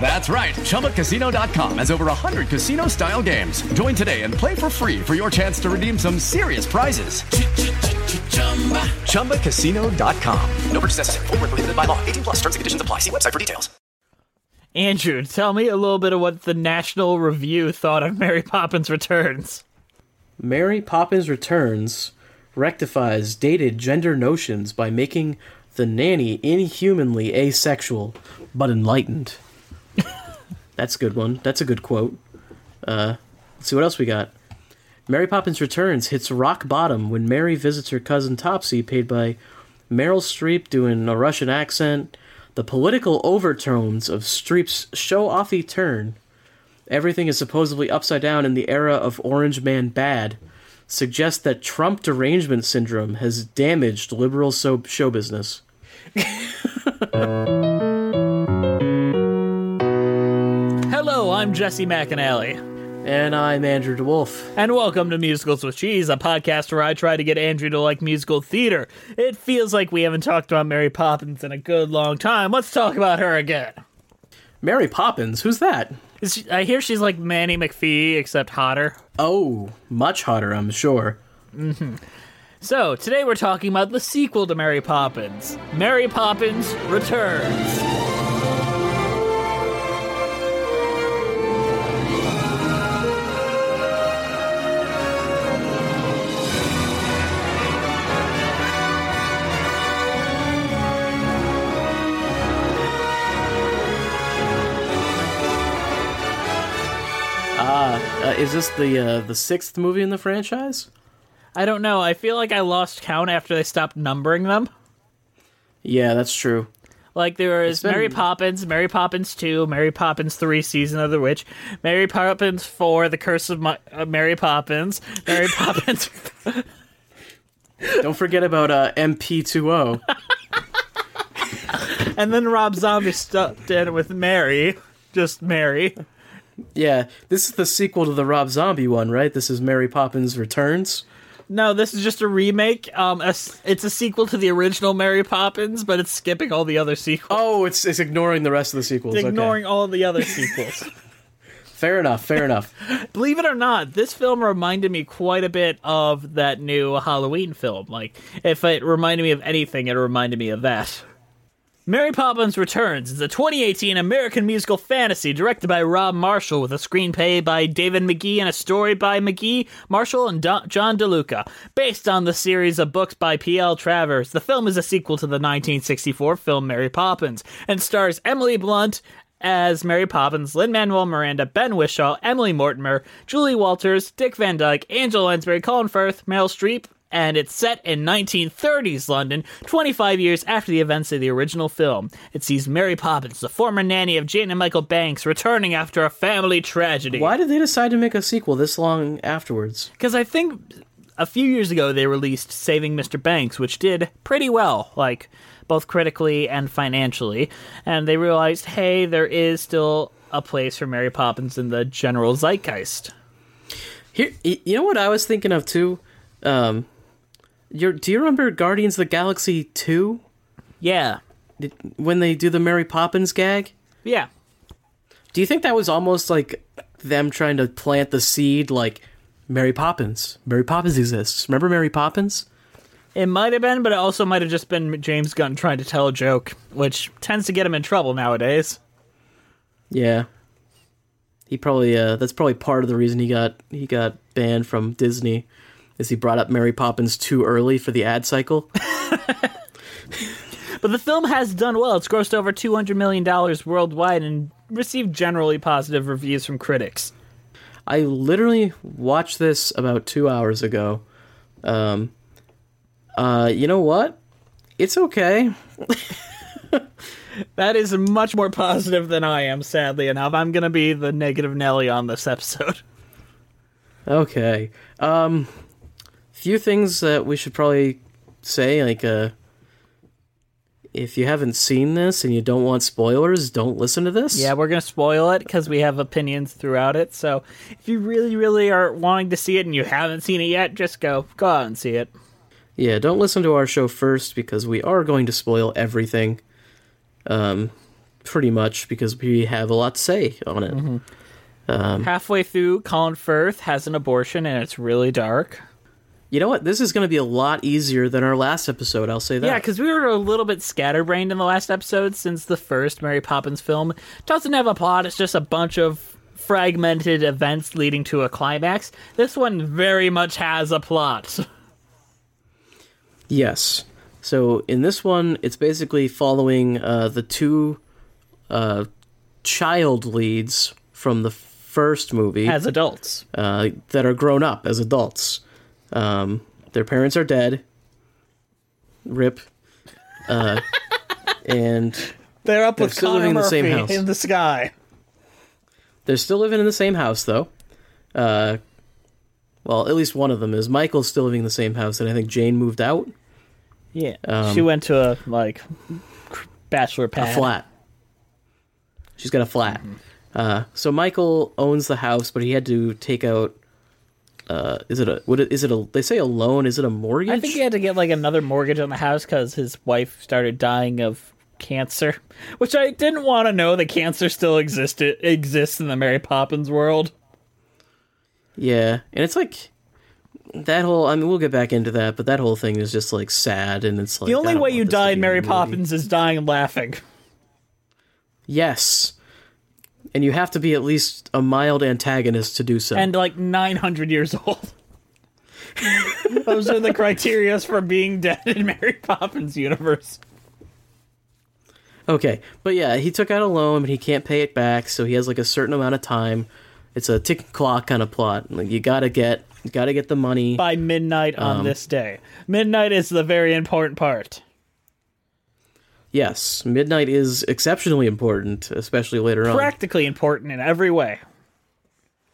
That's right. ChumbaCasino.com has over 100 casino style games. Join today and play for free for your chance to redeem some serious prizes. ChumbaCasino.com. No purchase necessary. Full prohibited by law. 18 plus terms and conditions apply. See website for details. Andrew, tell me a little bit of what the National Review thought of Mary Poppins Returns. Mary Poppins Returns rectifies dated gender notions by making the nanny inhumanly asexual but enlightened. That's a good one. That's a good quote. Uh, let's see what else we got. Mary Poppins Returns hits rock bottom when Mary visits her cousin Topsy, paid by Meryl Streep doing a Russian accent. The political overtones of Streep's show-offy turn. Everything is supposedly upside down in the era of Orange Man Bad. Suggest that Trump derangement syndrome has damaged liberal show business. Hello, I'm Jesse McAnally. And I'm Andrew DeWolf. And welcome to Musicals with Cheese, a podcast where I try to get Andrew to like musical theater. It feels like we haven't talked about Mary Poppins in a good long time. Let's talk about her again. Mary Poppins? Who's that? She, I hear she's like Nanny McPhee, except hotter. Oh, much hotter, I'm sure. Mm-hmm. So, today we're talking about the sequel to Mary Poppins Mary Poppins Returns. Is this the uh, the sixth movie in the franchise? I don't know. I feel like I lost count after they stopped numbering them. Yeah, that's true. Like there was been... Mary Poppins, Mary Poppins Two, Mary Poppins Three, Season of the Witch, Mary Poppins Four, The Curse of My- uh, Mary Poppins, Mary Poppins. don't forget about uh, MP2O. and then Rob Zombie stepped in with Mary, just Mary. Yeah, this is the sequel to the Rob Zombie one, right? This is Mary Poppins Returns. No, this is just a remake. Um, a, it's a sequel to the original Mary Poppins, but it's skipping all the other sequels. Oh, it's it's ignoring the rest of the sequels. It's ignoring okay. all the other sequels. fair enough. Fair enough. Believe it or not, this film reminded me quite a bit of that new Halloween film. Like, if it reminded me of anything, it reminded me of that. Mary Poppins Returns is a 2018 American musical fantasy directed by Rob Marshall with a screenplay by David Magee and a story by Magee, Marshall, and Do- John DeLuca. Based on the series of books by P.L. Travers, the film is a sequel to the 1964 film Mary Poppins and stars Emily Blunt, as Mary Poppins, Lin Manuel Miranda, Ben Whishaw, Emily Mortimer, Julie Walters, Dick Van Dyke, Angela Lansbury, Colin Firth, Meryl Streep, and it's set in 1930s London, 25 years after the events of the original film. It sees Mary Poppins, the former nanny of Jane and Michael Banks, returning after a family tragedy. Why did they decide to make a sequel this long afterwards? Because I think a few years ago they released Saving Mr. Banks, which did pretty well, like both critically and financially, and they realized, hey, there is still a place for Mary Poppins in the general zeitgeist. Here, you know what I was thinking of too. Um, you're, do you remember Guardians of the Galaxy 2? Yeah. Did, when they do the Mary Poppins gag? Yeah. Do you think that was almost like them trying to plant the seed like Mary Poppins? Mary Poppins exists. Remember Mary Poppins? It might have been, but it also might have just been James Gunn trying to tell a joke, which tends to get him in trouble nowadays. Yeah. He probably uh, that's probably part of the reason he got he got banned from Disney, is he brought up Mary Poppins too early for the ad cycle. But the film has done well. It's grossed over $200 million worldwide and received generally positive reviews from critics. I literally watched this about two hours ago. Um, uh, you know what? It's okay. That is much more positive than I am, sadly enough. I'm going to be the negative Nelly on this episode. Okay. Um, few things that we should probably say, like, uh, if you haven't seen this and you don't want spoilers, don't listen to this. Yeah, we're going to spoil it because we have opinions throughout it. So if you really, really are wanting to see it and you haven't seen it yet, just go. Go out and see it. Yeah, don't listen to our show first because we are going to spoil everything. Um, pretty much because we have a lot to say on it. um Halfway through, Colin Firth has an abortion and it's really dark. You know what? This is going to be a lot easier than our last episode. I'll say that. Yeah, because we were a little bit scatterbrained in the last episode since the first Mary Poppins film doesn't have a plot. It's just a bunch of fragmented events leading to a climax. This one very much has a plot. Yes. So in this one, it's basically following uh, the two uh, child leads from the first movie As adults. uh, that are grown up as adults. Um, their parents are dead. Rip. Uh, and They're up They're with still Connor living in the Murphy same house. in the sky. they're still living in the same house, though. Uh, well, at least one of them is. Michael's still living in the same house, and I think Jane moved out. Yeah. Um, she went to a, like, bachelor pad. a flat. She's got a flat. Uh, so Michael owns the house, but he had to take out. Uh, is it a? What is it? A? They say a loan. Is it a mortgage? I think he had to get, like, another mortgage on the house because his wife started dying of cancer, which I didn't want to know that cancer still existed exists in the Mary Poppins world. Yeah, and it's like that whole. I mean, we'll get back into that, but that whole thing is just like sad, and it's like The only way you die in Mary. Poppins is dying laughing. Yes, and you have to be at least a mild antagonist to do so. and like 900 years old. Those are the criterias for being dead in Mary Poppins universe. Okay, but yeah, he took out a loan, but he can't pay it back, so he has like a certain amount of time. It's a ticking clock kind of plot. Like you gotta get, you gotta get the money. By midnight on Um, this day. Midnight is the very important part. Yes, midnight is exceptionally important, especially later on. Practically important in every way.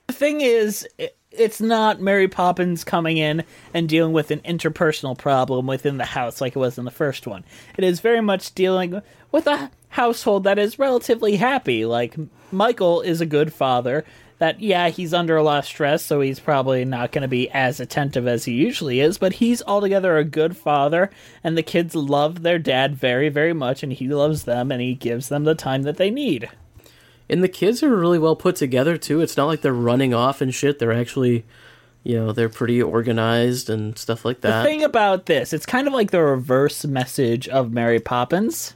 The thing is, it's not Mary Poppins coming in and dealing with an interpersonal problem within the house like it was in the first one. It is very much dealing with a household that is relatively happy. Like, Michael is a good father. That, yeah, he's under a lot of stress, so he's probably not going to be as attentive as he usually is, but he's altogether a good father, and the kids love their dad very, very much, and he loves them, and he gives them the time that they need. And the kids are really well put together too. It's not like they're running off and shit. They're actually, you know, they're pretty organized and stuff like that. The thing about this, it's kind of like the reverse message of Mary Poppins,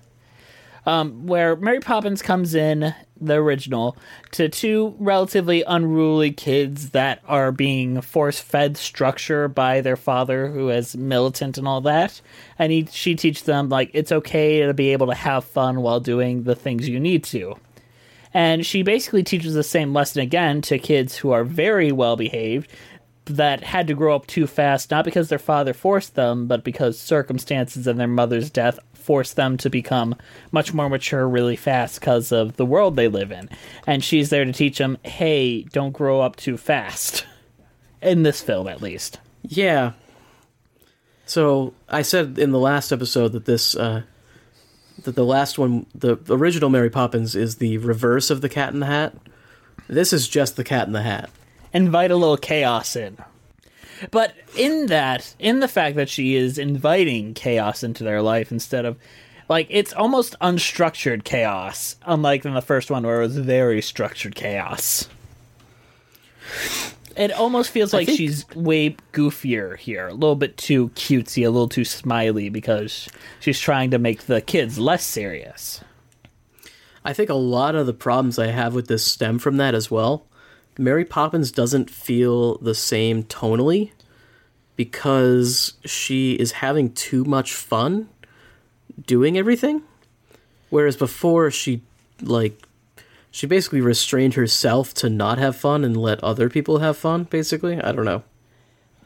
um, where Mary Poppins comes in, the original, to two relatively unruly kids that are being force fed structure by their father, who is militant and all that. And he, she teaches them, like, it's okay to be able to have fun while doing the things you need to. And she basically teaches the same lesson again to kids who are very well behaved that had to grow up too fast, not because their father forced them, but because circumstances and their mother's death forced them to become much more mature really fast because of the world they live in. And she's there to teach them, hey, don't grow up too fast. In this film, at least. Yeah. So I said in the last episode that this, uh, that the last one, the original Mary Poppins, is the reverse of the Cat in the Hat. This is just the Cat in the Hat. Invite a little chaos in. But in that, in the fact that she is inviting chaos into their life instead of like it's almost unstructured chaos, unlike in the first one where it was very structured chaos. It almost feels like think- she's way goofier here, a little bit too cutesy, a little too smiley because she's trying to make the kids less serious. I think a lot of the problems I have with this stem from that as well. Mary Poppins doesn't feel the same tonally because she is having too much fun doing everything. Whereas before she like she basically restrained herself to not have fun and let other people have fun, basically. I don't know.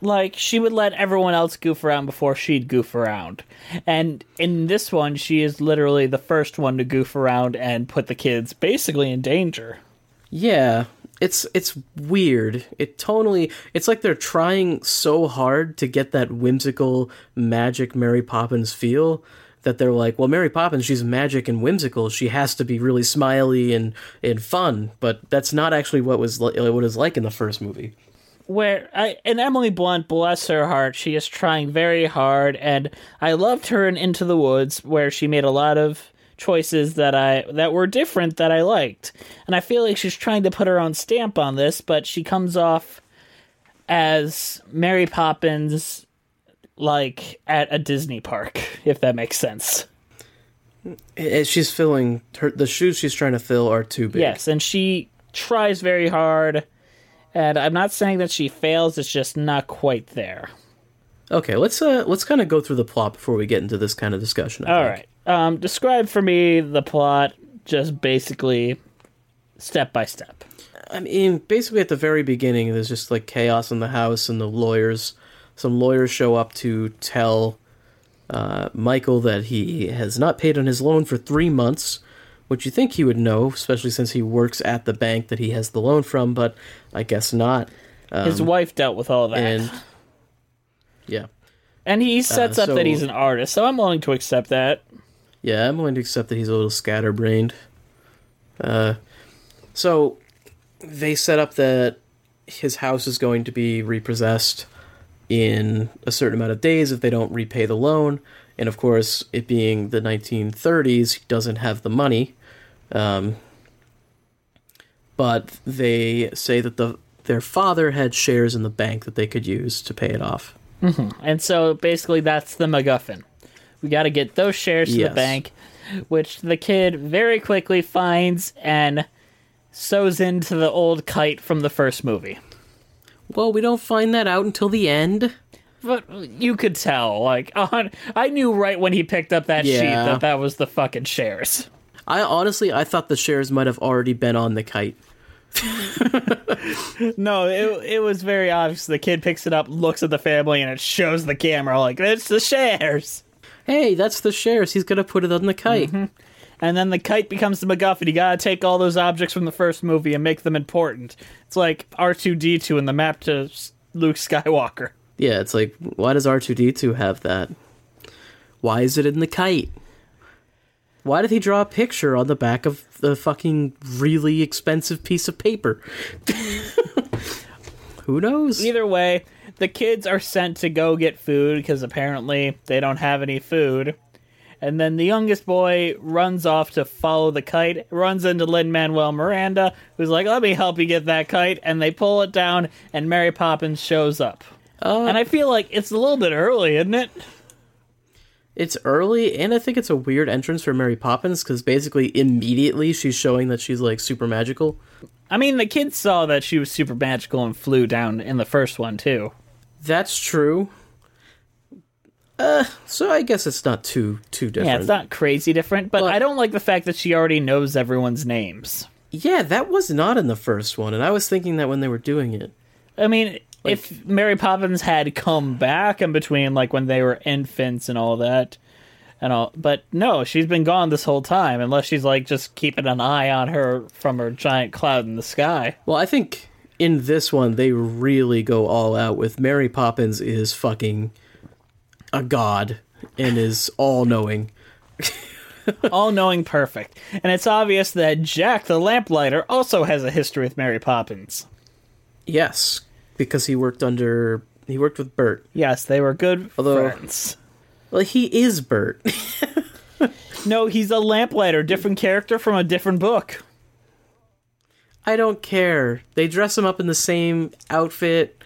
like she would let everyone else goof around before she'd goof around. And in this one, she is literally the first one to goof around and put the kids basically in danger. Yeah, it's it's weird. It tonally it's like they're trying so hard to get that whimsical magic Mary Poppins feel that they're like, well, Mary Poppins, she's magic and whimsical. She has to be really smiley and and fun, but that's not actually what was li- what it was like in the first movie. Where I, and Emily Blunt, bless her heart, she is trying very hard, and I loved her in Into the Woods, where she made a lot of choices that I that were different that I liked, and I feel like she's trying to put her own stamp on this, but she comes off as Mary Poppins, like at a Disney park, if that makes sense. She's filling her the shoes she's trying to fill are too big. Yes, and she tries very hard, and I'm not saying that she fails; it's just not quite there. Okay, let's uh let's kind of go through the plot before we get into this kind of discussion. I All think. right. Um, describe for me the plot, just basically step by step. I mean, basically at the very beginning, there's just like chaos in the house, and the lawyers, some lawyers show up to tell uh, Michael that he has not paid on his loan for three months, which you think he would know, especially since he works at the bank that he has the loan from, but I guess not. His wife dealt with all that, Um, And and, he sets uh, up that he's an artist, so I'm willing to accept that. Yeah, I'm willing to accept that he's a little scatterbrained. Uh, so they set up that his house is going to be repossessed in a certain amount of days if they don't repay the loan. And of course, it being the 1930s, he doesn't have the money. Um, but they say that the their father had shares in the bank that they could use to pay it off. And so basically, that's the MacGuffin. We got to get those shares to Yes. the bank, which the kid very quickly finds and sews into the old kite from the first movie. Well, we don't find that out until the end. But you could tell, like, on, I knew right when he picked up that sheet that that was the fucking shares. I honestly, I thought the shares might have already been on the kite. No, it it was very obvious. The kid picks it up, looks at the family, and it shows the camera like it's the shares. Hey, that's the shares. He's gonna put it on the kite. Mm-hmm. And then the kite becomes the MacGuffin. You gotta take all those objects from the first movie and make them important. It's like R two D two in the map to Luke Skywalker. Yeah, it's like, why does R two D two have that? Why is it in the kite? Why did he draw a picture on the back of the fucking really expensive piece of paper? Who knows? Either way, the kids are sent to go get food because apparently they don't have any food. And then the youngest boy runs off to follow the kite, runs into Lin Manuel Miranda, who's like, Let me help you get that kite. And they pull it down, and Mary Poppins shows up. Uh, and I feel like it's a little bit early, isn't it? It's early, and I think it's a weird entrance for Mary Poppins because basically immediately she's showing that she's like super magical. I mean, the kids saw that she was super magical and flew down in the first one, too. That's true. Uh, so I guess it's not too too different. Yeah, it's not crazy different, but, But- I don't like the fact that she already knows everyone's names. Yeah, that was not in the first one, and I was thinking that when they were doing it. I mean, if Mary Poppins had come back in between, like when they were infants and all that, and all, but no, she's been gone this whole time, unless she's like just keeping an eye on her from her giant cloud in the sky. Well, I think in this one they really go all out with Mary Poppins is fucking a god and is all knowing. all knowing perfect. And it's obvious that Jack the lamplighter also has a history with Mary Poppins. Yes, because he worked under he worked with Bert. Yes, they were good Although- friends. Well, he is Bert. No, he's a lamplighter, different character from a different book. I don't care. They dress him up in the same outfit.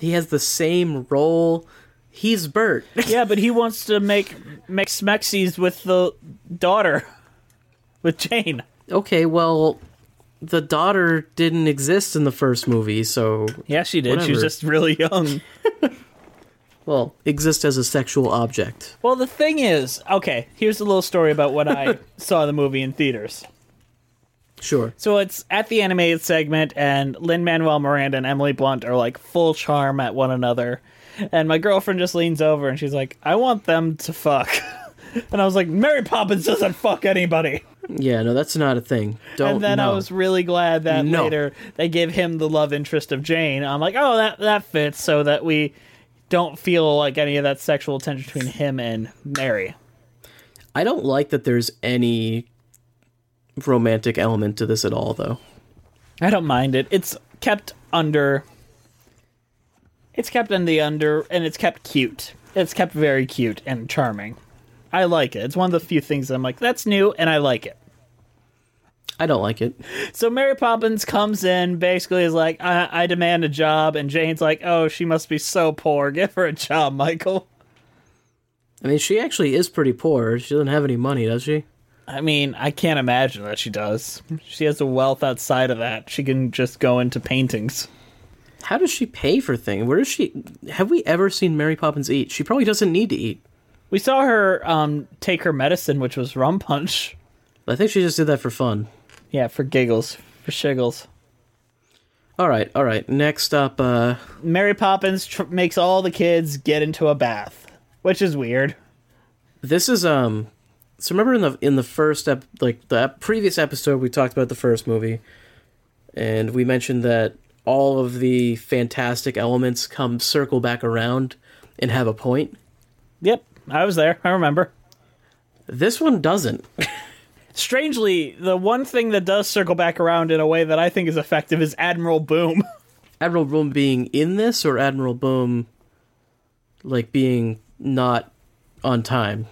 He has the same role. He's Bert. Yeah, but he wants to make make Smexies with the daughter, with Jane. okay, well, the daughter didn't exist in the first movie, so Yeah, she did. She was just really young. well, exist as a sexual object. well, the thing is, okay, here's a little story about when I saw the movie in theaters. Sure. So it's at the animated segment, and Lin Manuel Miranda and Emily Blunt are like full charm at one another. And my girlfriend just leans over and she's like, I want them to fuck. and I was like, Mary Poppins doesn't fuck anybody. Yeah, no, that's not a thing. Don't. and then I was really glad that No. later they give him the love interest of Jane. I'm like, oh, that that fits, so that we don't feel like any of that sexual tension between him and Mary. I don't like that there's any romantic element to this at all, though. I don't mind it. It's kept under. It's kept in the under, and it's kept cute. It's kept very cute and charming. I like it. It's one of the few things I'm like, that's new, and I like it. I don't like it. So Mary Poppins comes in, basically is like, I, I demand a job, and Jane's like, oh, she must be so poor. Give her a job, Michael. I mean, she actually is pretty poor. She doesn't have any money, does she? I mean, I can't imagine that she does. She has a wealth outside of that. She can just go into paintings. How does she pay for things? Where does she? Have we ever seen Mary Poppins eat? She probably doesn't need to eat. We saw her um, take her medicine, which was rum punch. I think she just did that for fun. Yeah, for giggles, for shiggles. All right, all right. Next up, uh, Mary Poppins tr- makes all the kids get into a bath, which is weird. this is um. So remember in the in the first ep- like the previous episode we talked about the first movie, and we mentioned that all of the fantastic elements come circle back around and have a point. Yep, I was there. I remember. This one doesn't. Strangely, the one thing that does circle back around in a way that I think is effective is Admiral Boom. Admiral Boom being in this or Admiral Boom like being not on time.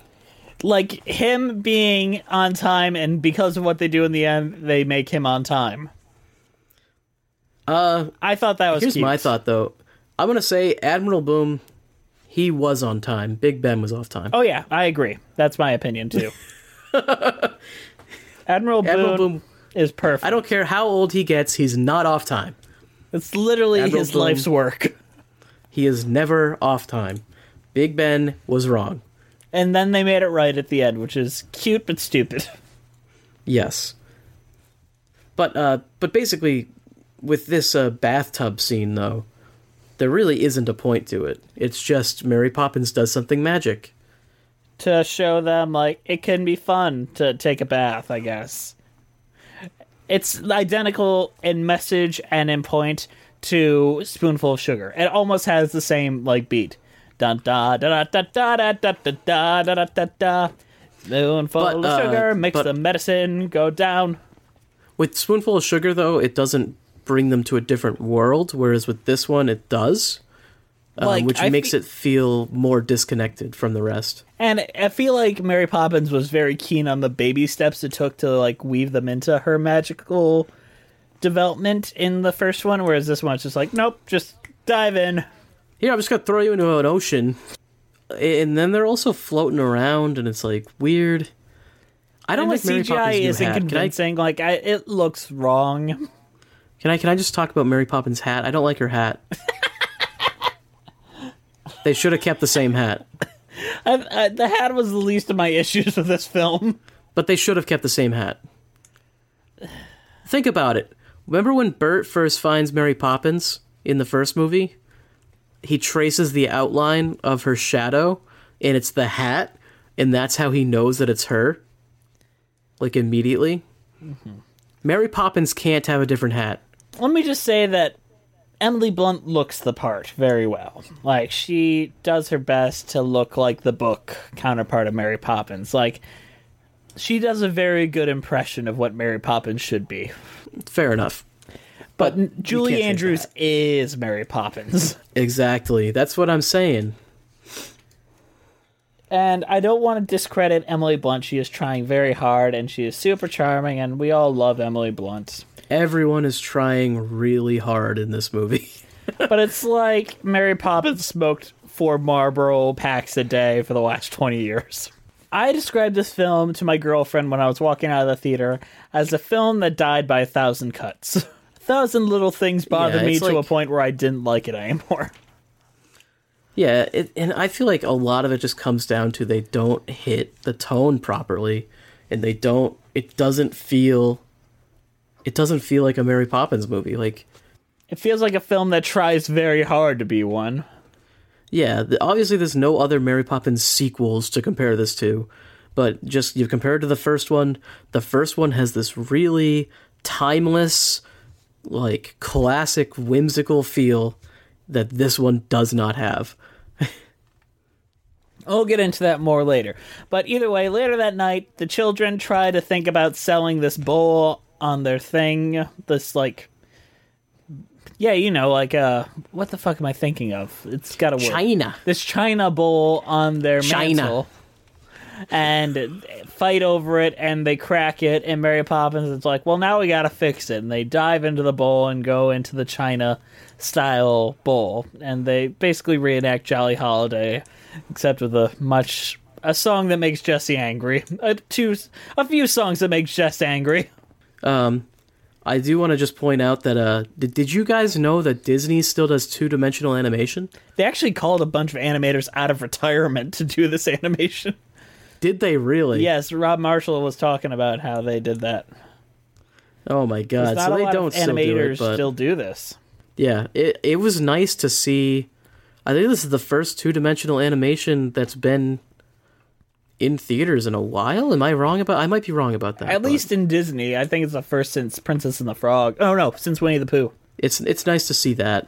Like him being on time, and because of what they do in the end, they make him on time. Uh I thought that was here's cute. my thought though. I'm going to say Admiral Boom he was on time. Big Ben was off time. Oh yeah, I agree. That's my opinion too. Admiral, Admiral Boone Boom is perfect. I don't care how old he gets, he's not off time. It's literally Admiral his Boone. life's work. He is never off time. Big Ben was wrong. And then they made it right at the end, which is cute but stupid. Yes. But uh but basically with this uh, bathtub scene though, there really isn't a point to it. It's just Mary Poppins does something magic. to show them like it can be fun to take a bath, I guess. It's identical in message and in point to Spoonful of Sugar. It almost has the same like beat. Dun da da da da da da da da da da da da. Spoonful But, of uh, sugar makes but- the medicine go down. With Spoonful of Sugar though, it doesn't bring them to a different world, whereas with this one it does. um, Like, which I makes fe- it feel more disconnected from the rest. And I feel like Mary Poppins was very keen on the baby steps it took to like weave them into her magical development in the first one, whereas this one's just like, nope, just dive in. Here, I'm just gonna throw you into an ocean, and then they're also floating around, and it's like weird. I don't and like the Mary CGI Poppins' isn't hat. Can I, convincing. Like, I, it looks wrong. can I can I just talk about Mary Poppins' hat? I don't like her hat. they should have kept the same hat, I, I, the hat was the least of my issues with this film. but they should have kept the same hat. Think about it. Remember when Bert first finds Mary Poppins in the first movie? He traces the outline of her shadow, and it's the hat, and that's how he knows that it's her. Like immediately. Mm-hmm. Mary Poppins can't have a different hat. Let me just say that Emily Blunt looks the part very well. Like, she does her best to look like the book counterpart of Mary Poppins. Like, she does a very good impression of what Mary Poppins should be. Fair enough. But, Julie Andrews is Mary Poppins. Exactly. That's what I'm saying. and I don't want to discredit Emily Blunt. She is trying very hard and she is super charming, and we all love Emily Blunt. Everyone is trying really hard in this movie. but it's like Mary Poppins smoked four Marlboro packs a day for the last 20 years. I described this film to my girlfriend when I was walking out of the theater as a film that died by a thousand cuts. thousand little things bothered Yeah, me it's to a point where I didn't like it anymore. Yeah, it, and I feel like a lot of it just comes down to they don't hit the tone properly, and they don't. It doesn't feel. It doesn't feel like a Mary Poppins movie. Like, It feels like a film that tries very hard to be one. yeah, the, obviously there's no other Mary Poppins sequels to compare this to, but just you compare it to the first one. The first one has this really timeless, like classic, whimsical feel that this one does not have. We'll get into that more later. But either way, later that night, the children try to think about selling this bowl on their thing. This, like. Yeah, you know, like, uh. What the fuck am I thinking of? It's got a word. China. This China bowl on their China. mantle. And fight over it, and they crack it, and Mary Poppins is like, well, now we gotta fix it. And they dive into the bowl and go into the China style bowl. And they basically reenact Jolly Holiday except with a much a song that makes Jesse angry. A two a few songs that make Jess angry. Um, I do want to just point out that uh, did, did you guys know that Disney still does two dimensional animation? They actually called a bunch of animators out of retirement to do this animation. Did they really? Yes, Rob Marshall was talking about how they did that. Oh my god! So they don't still do animators it, but still do this. yeah, it it was nice to see. I think this is the first two dimensional animation that's been in theaters in a while. Am I wrong about? I might be wrong about that. At but least in Disney, I think it's the first since Princess and the Frog. Oh no, since Winnie the Pooh. it's it's nice to see that.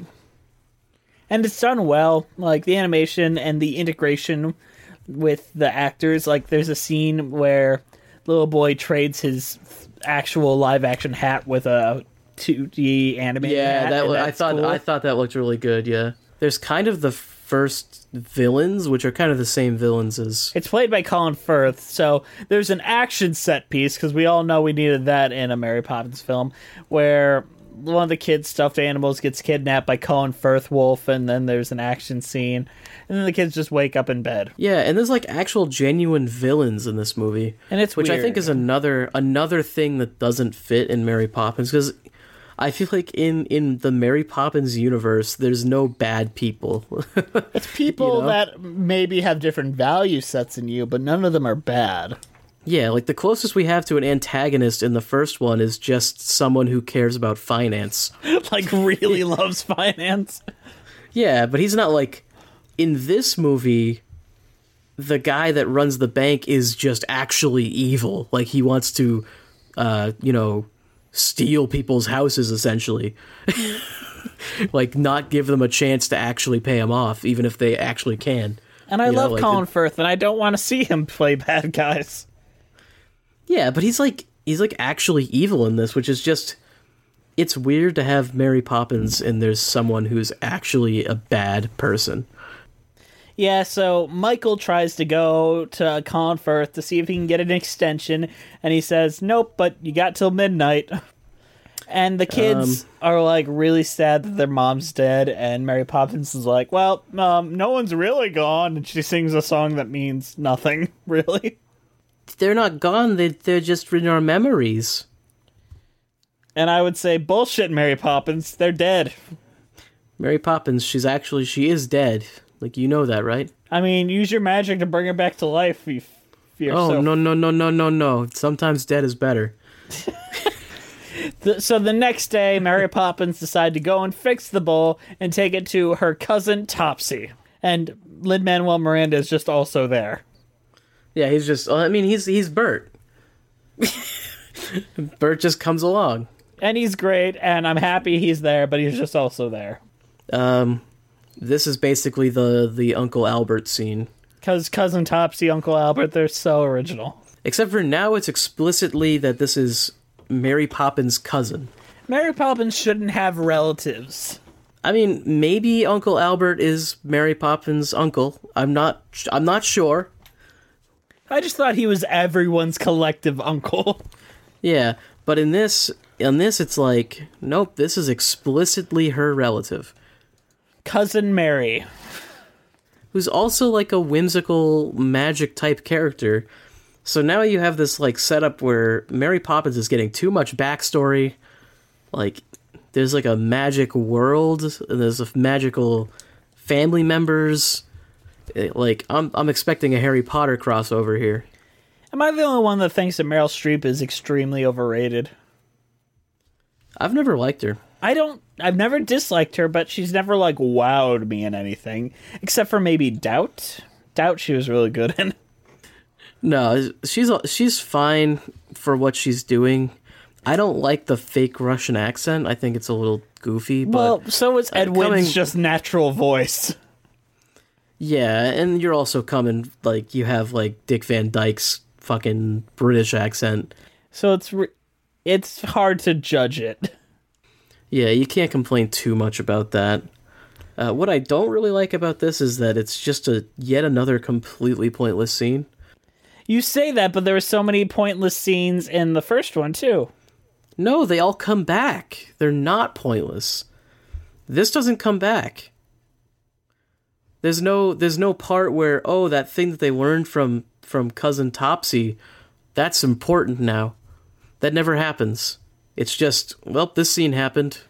and it's done well like the animation and the integration with the actors like there's a scene where little boy trades his actual live action hat with a 2d animated Yeah, hat, that wa- I thought cool. I thought that looked really good. Yeah, there's kind of the first villains, which are kind of the same villains as it's played by Colin Firth, so there's an action set piece because we all know we needed that in a Mary Poppins film, where one of the kids' stuffed animals gets kidnapped by Colin Firth Wolf, and then there's an action scene, and then the kids just wake up in bed. Yeah, and there's like actual genuine villains in this movie, And it's which I think is another another thing that doesn't fit in Mary Poppins because I feel like in in the Mary Poppins universe, there's no bad people. It's people You know? that maybe have different value sets than you, but none of them are bad. Yeah, like the closest we have to an antagonist in the first one is just someone who cares about finance. like really loves finance. Yeah, but he's not like in this movie. The guy that runs the bank is just actually evil. Like he wants to, uh, you know, steal people's houses essentially. like not give them a chance to actually pay him off, even if they actually can. And I You know, love like Colin the- Firth, and I don't want to see him play bad guys. Yeah, but he's like he's like actually evil in this, which is just it's weird to have Mary Poppins and there's someone who's actually a bad person. Yeah, so Michael tries to go to Colin Firth to see if he can get an extension, and he says, Nope, but you got till midnight. And the kids are like really sad that their mom's dead, and Mary Poppins is like, Well, um, no one's really gone, and she sings a song that means nothing, really. They're not gone, they they're just in our memories. And I would say, Bullshit, Mary Poppins, they're dead. Mary Poppins, she's actually she is dead. Like you know that, right? I mean, use your magic to bring her back to life. If, if you're Oh no no no no no no! Sometimes dead is better. So the next day, Mary Poppins decided to go and fix the bowl and take it to her cousin Topsy. And Lin Manuel Miranda is just also there. Yeah, he's just. I mean, he's he's Bert. Bert just comes along. And he's great, and I'm happy he's there, but he's just also there. Um, this is basically the the Uncle Albert scene. Because Cousin Topsy, Uncle Albert, they're so original. Except for now, it's explicitly that this is Mary Poppins' cousin. Mary Poppins shouldn't have relatives. I mean, maybe Uncle Albert is Mary Poppins' uncle. I'm not. I'm not sure. I just thought he was everyone's collective uncle. Yeah, but in this, in this, it's like, nope. This is explicitly her relative. Cousin Mary. who's also like a whimsical magic type character. So now you have this like setup where Mary Poppins is getting too much backstory. Like there's like a magic world, and there's a magical family members. Like I'm I'm expecting a Harry Potter crossover here. Am I the only one that thinks that Meryl Streep is extremely overrated? I've never liked her. I don't. I've never disliked her, but she's never like wowed me in anything, except for maybe Doubt. Doubt she was really good in. No, she's she's fine for what she's doing. I don't like the fake Russian accent. I think it's a little goofy, but well, so is Ed uh, coming- just natural voice. Yeah, and you're also coming like you have like Dick Van Dyke's fucking British accent. So it's re- it's hard to judge it. Yeah, you can't complain too much about that. Uh, what I don't really like about this is that it's just a yet another completely pointless scene. You say that, but there were so many pointless scenes in the first one too. No, they all come back. They're not pointless. This doesn't come back. There's no there's no part where oh that thing that they learned from from cousin Topsy that's important now. That never happens. It's just well this scene happened.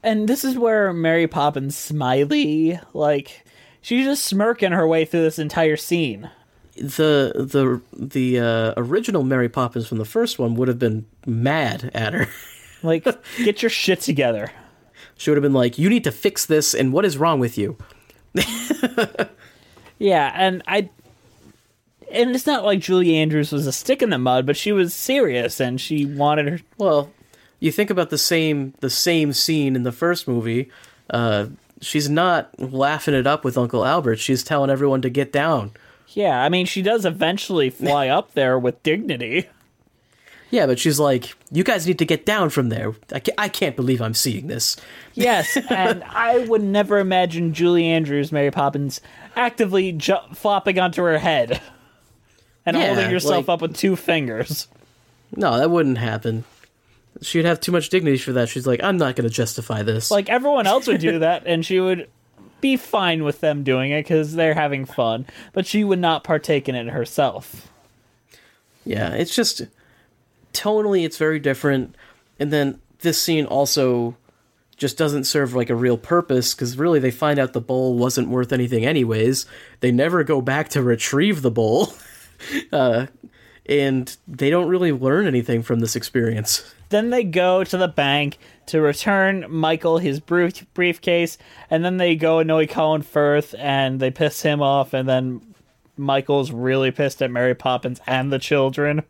And this is where Mary Poppins smiley, like she's just smirking her way through this entire scene. The the the uh, original Mary Poppins from the first one would have been mad at her. Like, get your shit together. She would have been like, "You need to fix this, and what is wrong with you?" Yeah, and I and it's not like Julie Andrews was a stick in the mud, but she was serious and she wanted her Well, you think about the same the same scene in the first movie. Uh, she's not laughing it up with Uncle Albert. She's telling everyone to get down. Yeah, I mean she does eventually fly up there with dignity. Yeah, but she's like, "You guys need to get down from there." I can't, I can't believe I'm seeing this. Yes, and I would never imagine Julie Andrews, Mary Poppins, actively ju- flopping onto her head and Yeah, holding herself like- up with two fingers. No, that wouldn't happen. She'd have too much dignity for that. She's like, "I'm not going to justify this." Like everyone else would do that, and she would be fine with them doing it because they're having fun, but she would not partake in it herself. Yeah, it's just tonally it's very different. And then this scene also just doesn't serve like a real purpose because really they find out the bowl wasn't worth anything anyways. They never go back to retrieve the bowl. uh, and they don't really learn anything from this experience. Then they go to the bank to return Michael his brief- briefcase, and then they go annoy Colin Firth and they piss him off, and then Michael's really pissed at Mary Poppins and the children.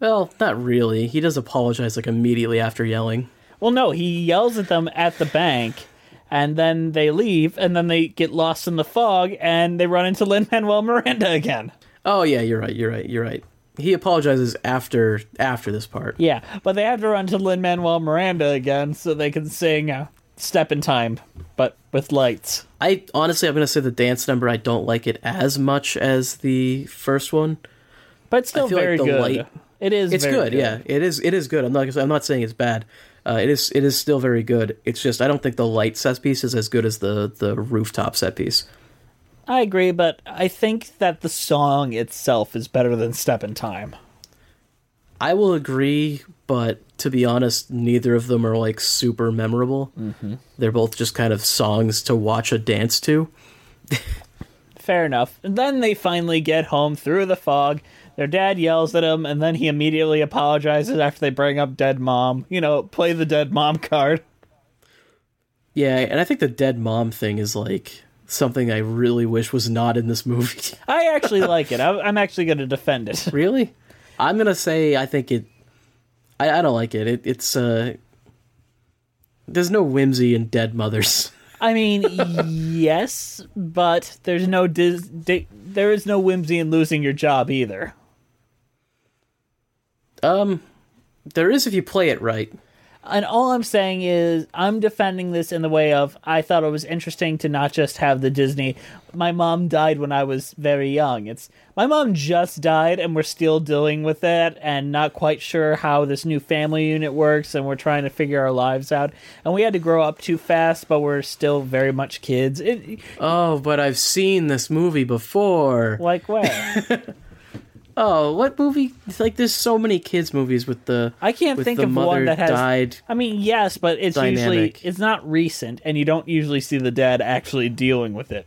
Well, not really. He does apologize like immediately after yelling. Well, no, he yells at them at the bank, and then they leave, and then they get lost in the fog, and they run into Lin Manuel Miranda again. Oh yeah, you're right. You're right. You're right. He apologizes after after this part. Yeah, but they have to run to Lin Manuel Miranda again so they can sing uh, "Step in Time," but with lights. I honestly, I'm gonna say the dance number. I don't like it as much as the first one. But it's still like very the good. light- it is. It's very good, yeah. It is. It is good. I'm not. I'm not saying it's bad. Uh, it is. It is still very good. It's just I don't think the light set piece is as good as the the rooftop set piece. I agree, but I think that the song itself is better than "Step in Time." I will agree, but to be honest, neither of them are like super memorable. Mm-hmm. They're both just kind of songs to watch a dance to. Fair enough. And then they finally get home through the fog. Their dad yells at him, and then he immediately apologizes after they bring up dead mom. You know, play the dead mom card. Yeah, and I think the dead mom thing is like something I really wish was not in this movie. I actually like it. I- I'm actually going to defend it. really? I'm gonna say I think it. I, I don't like it. it. It's uh. There's no whimsy in dead mothers. I mean, yes, but there's no dis- di- there is no whimsy in losing your job either. Um, there is if you play it right. And all I'm saying is, I'm defending this in the way of I thought it was interesting to not just have the Disney. My mom died when I was very young. It's my mom just died, and we're still dealing with that, and not quite sure how this new family unit works, and we're trying to figure our lives out. And we had to grow up too fast, but we're still very much kids. It, Oh, but I've seen this movie before. like where? Oh, what movie? It's like there's so many kids movies with the I can't with think the of mother one that has. died. I mean, yes, but it's usually it's not recent, and you don't usually see the dad actually dealing with it.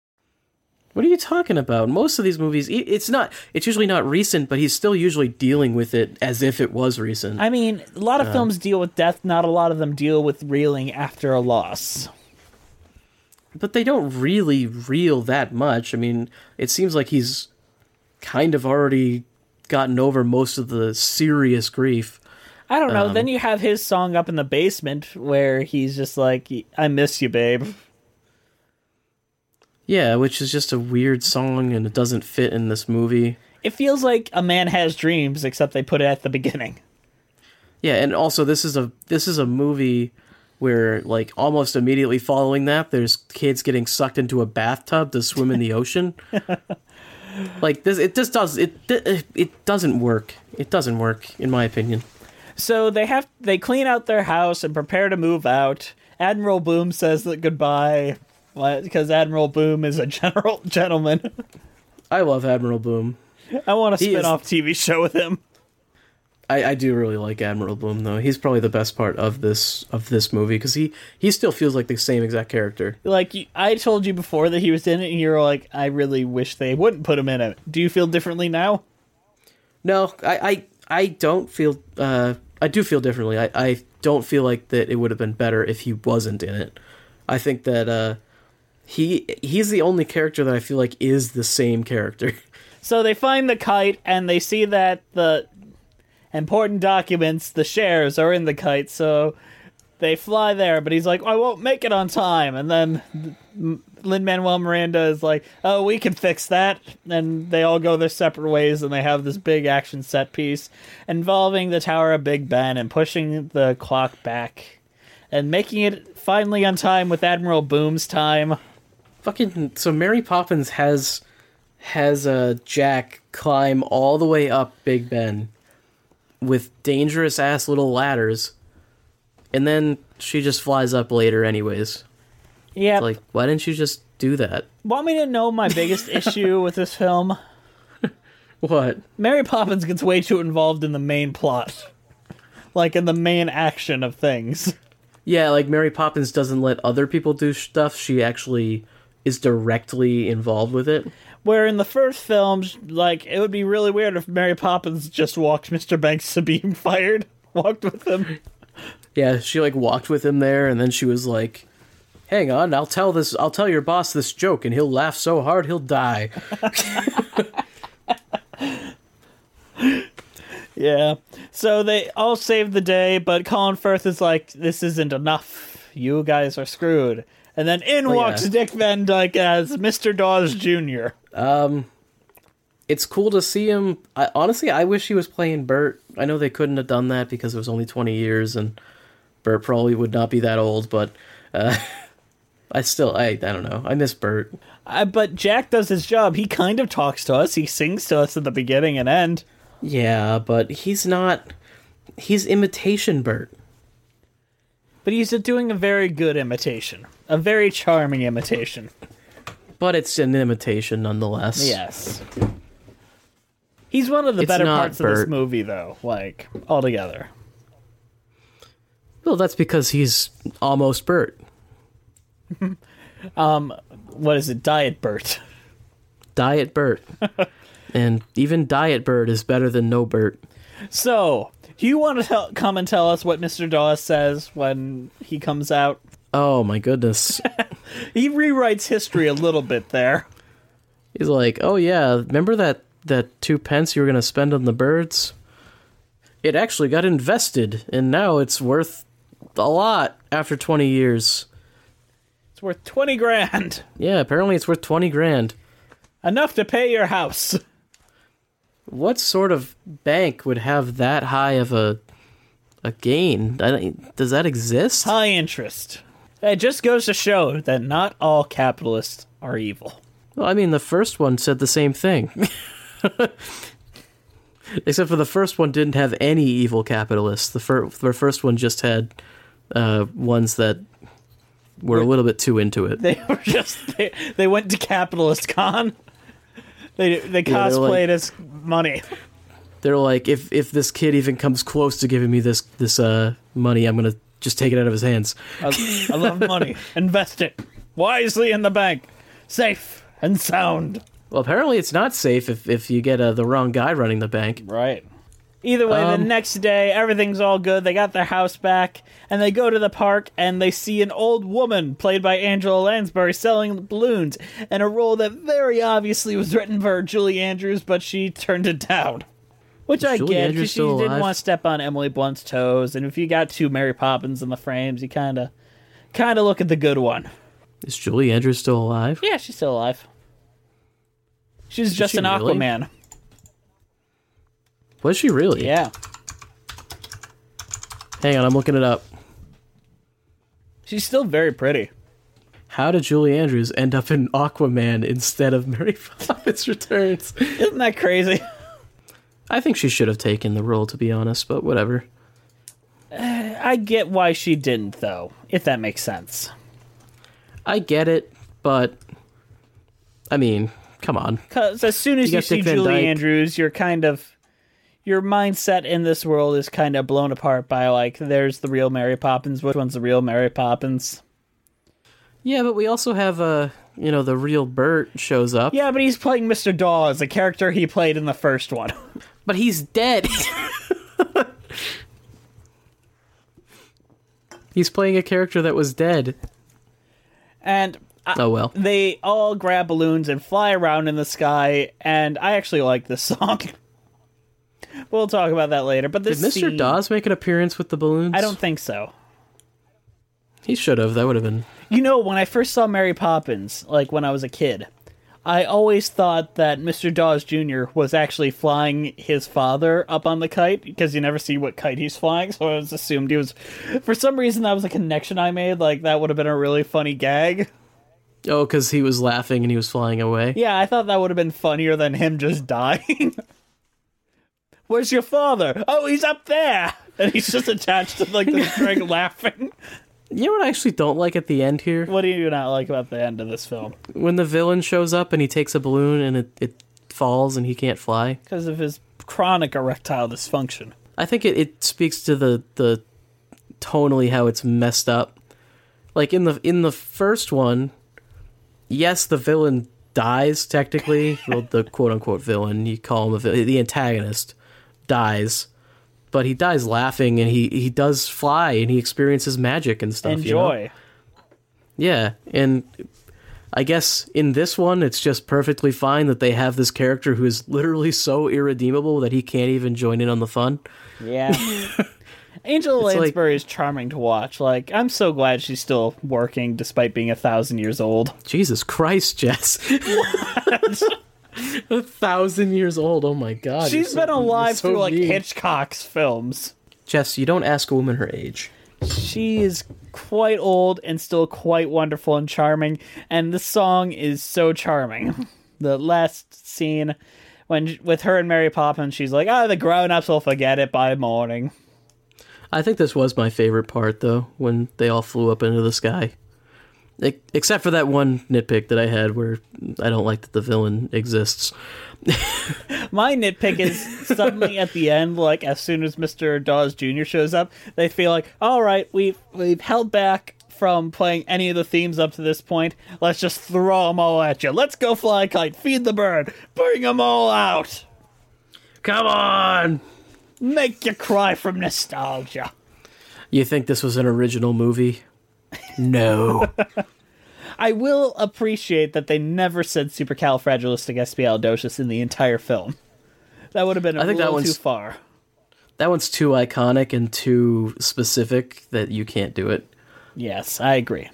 What are you talking about? Most of these movies, it's not. It's usually not recent, but he's still usually dealing with it as if it was recent. I mean, a lot of Uh, films deal with death. Not a lot of them deal with reeling after a loss. but they don't really reel that much. I mean, it seems like he's kind of already gotten over most of the serious grief. I don't know. Um, then you have his song up in the basement where he's just like, "I miss you, babe." Yeah, which is just a weird song and it doesn't fit in this movie. It feels like a man has dreams, except they put it at the beginning. Yeah, and also this is a this is a movie where like almost immediately following that there's kids getting sucked into a bathtub to swim in the ocean. like this it just does it it doesn't work. It doesn't work in my opinion. So they have they clean out their house and prepare to move out. Admiral Boom says that goodbye because Admiral Boom is a general gentleman. I love Admiral Boom. I want a He spin-off TV show with him. I, I do really like Admiral Boom though. He's probably the best part of this of this movie because he he still feels like the same exact character. Like I told you before that he was in it, and you're like, I really wish they wouldn't put him in it. Do you feel differently now? No, I I, I don't feel uh I do feel differently. I, I don't feel like that it would have been better if he wasn't in it. I think that uh he he's the only character that I feel like is the same character. So they find the kite and they see that the important documents, the shares, are in the kite. So they fly there, but he's like, I won't make it on time. And then Lin Manuel Miranda is like, Oh, we can fix that. And they all go their separate ways, and they have this big action set piece involving the Tower of Big Ben and pushing the clock back and making it finally on time with Admiral Boom's time. Fucking so Mary Poppins has has uh, Jack climb all the way up Big Ben with dangerous ass little ladders, and then she just flies up later anyways. Yeah. It's like, why didn't you just do that? Want me to know my biggest issue with this film? What? Mary Poppins gets way too involved in the main plot. Like in the main action of things. Yeah, like Mary Poppins doesn't let other people do stuff. She actually is directly involved with it. Where in the first films, like, it would be really weird if Mary Poppins just walked Mr. Banks to being fired. Walked with him. Yeah, she like walked with him there, and then she was like, "Hang on, I'll tell this. I'll tell your boss this joke, and he'll laugh so hard he'll die." Yeah. So they all save the day, but Colin Firth is like, this isn't enough. You guys are screwed. And then in Oh, walks yeah. Dick Van Dyke as Mr. Dawes Jr. Um, it's cool to see him. I, honestly, I wish he was playing Bert. I know they couldn't have done that because it was only twenty years, and Bert probably would not be that old. But uh, I still, I, I don't know. I miss Bert. But Jack does his job. He kind of talks to us. He sings to us at the beginning and end. Yeah, but he's not. He's imitation Bert. But he's doing a very good imitation. A very charming imitation. But it's an imitation nonetheless. Yes. He's one of the It's better not parts of this Bert. movie, though, like, altogether. Well, that's because he's almost Bert. Um, what is it? Diet Bert. Diet Bert. and even Diet Bert is better than no Bert. So, do you want to tell, come and tell us what Mr. Dawes says when he comes out? Oh my goodness. He rewrites history a little bit there. He's like, "Oh yeah, remember that that two pence you were gonna spend on the birds? It actually got invested, and now it's worth a lot after twenty years. It's worth 20 grand. Yeah, apparently it's worth twenty grand. Enough to pay your house. What sort of bank would have that high of a a gain? Does that exist? High interest. It just goes to show that not all capitalists are evil. Well, I mean, the first one said the same thing. Except for the first one didn't have any evil capitalists. The, fir- the first one just had uh, ones that were a little bit too into it. They were just they, they went to capitalist con. They they Yeah, they're like- cosplayed as money. They're like, if if this kid even comes close to giving me this this uh, money, I'm gonna just take it out of his hands. I, I love money. Invest it wisely in the bank, safe and sound. Well, apparently it's not safe if if you get uh, the wrong guy running the bank. Right. Either way, the Um, next day everything's all good. They got their house back, and they go to the park and they see an old woman played by Angela Lansbury selling balloons, in a role that very obviously was written for Julie Andrews, but she turned it down. Which I Julie get because she didn't alive? want to step on Emily Blunt's toes, and if you got two Mary Poppins in the frames, you kind of, kind of look at the good one. Is Julie Andrews still alive? Yeah, she's still alive. She's Is just she an really? Aquaman. Was she really? Yeah. Hang on, I'm looking it up. She's still very pretty. How did Julie Andrews end up in Aquaman instead of Mary Poppins Returns? Isn't that crazy? I think she should have taken the role, to be honest, but whatever. I get why she didn't, though, if that makes sense. I get it, but I mean, come on. Because as soon as You you, see Dick Julie. Andrews, you're kind of. Your mindset in this world is kind of blown apart by, like, there's the real Mary Poppins. Which one's the real Mary Poppins? Yeah, but we also have uh, you know, the real Bert shows up. Yeah, but he's playing Mr. Dawes, a character he played in the first one. But he's dead. he's playing a character that was dead. And I- Oh well. they all grab balloons and fly around in the sky, and I actually like this song. we'll talk about that later. But Did Mr. scene- Dawes make an appearance with the balloons? I don't think so. He should have. That would have been. You know, when I first saw Mary Poppins, like when I was a kid, I always thought that Mr. Dawes Jr. was actually flying his father up on the kite because you never see what kite he's flying. So I was assumed he was. For some reason, that was a connection I made. Like that would have been a really funny gag. Oh, because he was laughing and he was flying away. Yeah, I thought that would have been funnier than him just dying. Where's your father? Oh, he's up there, and he's just attached to like the string, laughing. You know what I actually don't like at the end here? What do you not like about the end of this film? When the villain shows up and he takes a balloon and it, it falls and he can't fly? Because of his chronic erectile dysfunction. I think it, it speaks to the the tonally how it's messed up. Like in the in the first one, yes, the villain dies technically. well, the quote unquote villain, you call him a the antagonist, dies, but he dies laughing and he he does fly and he experiences magic and stuff. you know? Enjoy. Yeah, and I guess in this one, it's just perfectly fine that they have this character who is literally so irredeemable that he can't even join in on the fun. Yeah. Angela It's like- Lansbury is charming to watch. Like, I'm so glad she's still working despite being a thousand years old. Jesus Christ, Jess. a thousand years old. Oh my god. She's you're so- been alive you're so through like mean. Hitchcock's films. Jess, you don't ask a woman her age. She is quite old and still quite wonderful and charming, and the song is so charming. The last scene when with her and Mary Poppins, she's like, "Ah, the grown-ups will forget it by morning." I think this was my favorite part though, when they all flew up into the sky. Except for that one nitpick that I had where I don't like that the villain exists. My nitpick is suddenly at the end, like as soon as Mr. Dawes Jr. shows up, they feel like, all right, we've we've held back from playing any of the themes up to this point. Let's just throw them all at you. Let's go fly a kite, feed the bird, bring them all out. Come on, make you cry from nostalgia. You think this was an original movie? No. I will appreciate that they never said supercalifragilisticexpialidocious in the entire film. That would have been a I think that little too one's- far. that one's too iconic and too specific that you can't do it. Yes, I agree.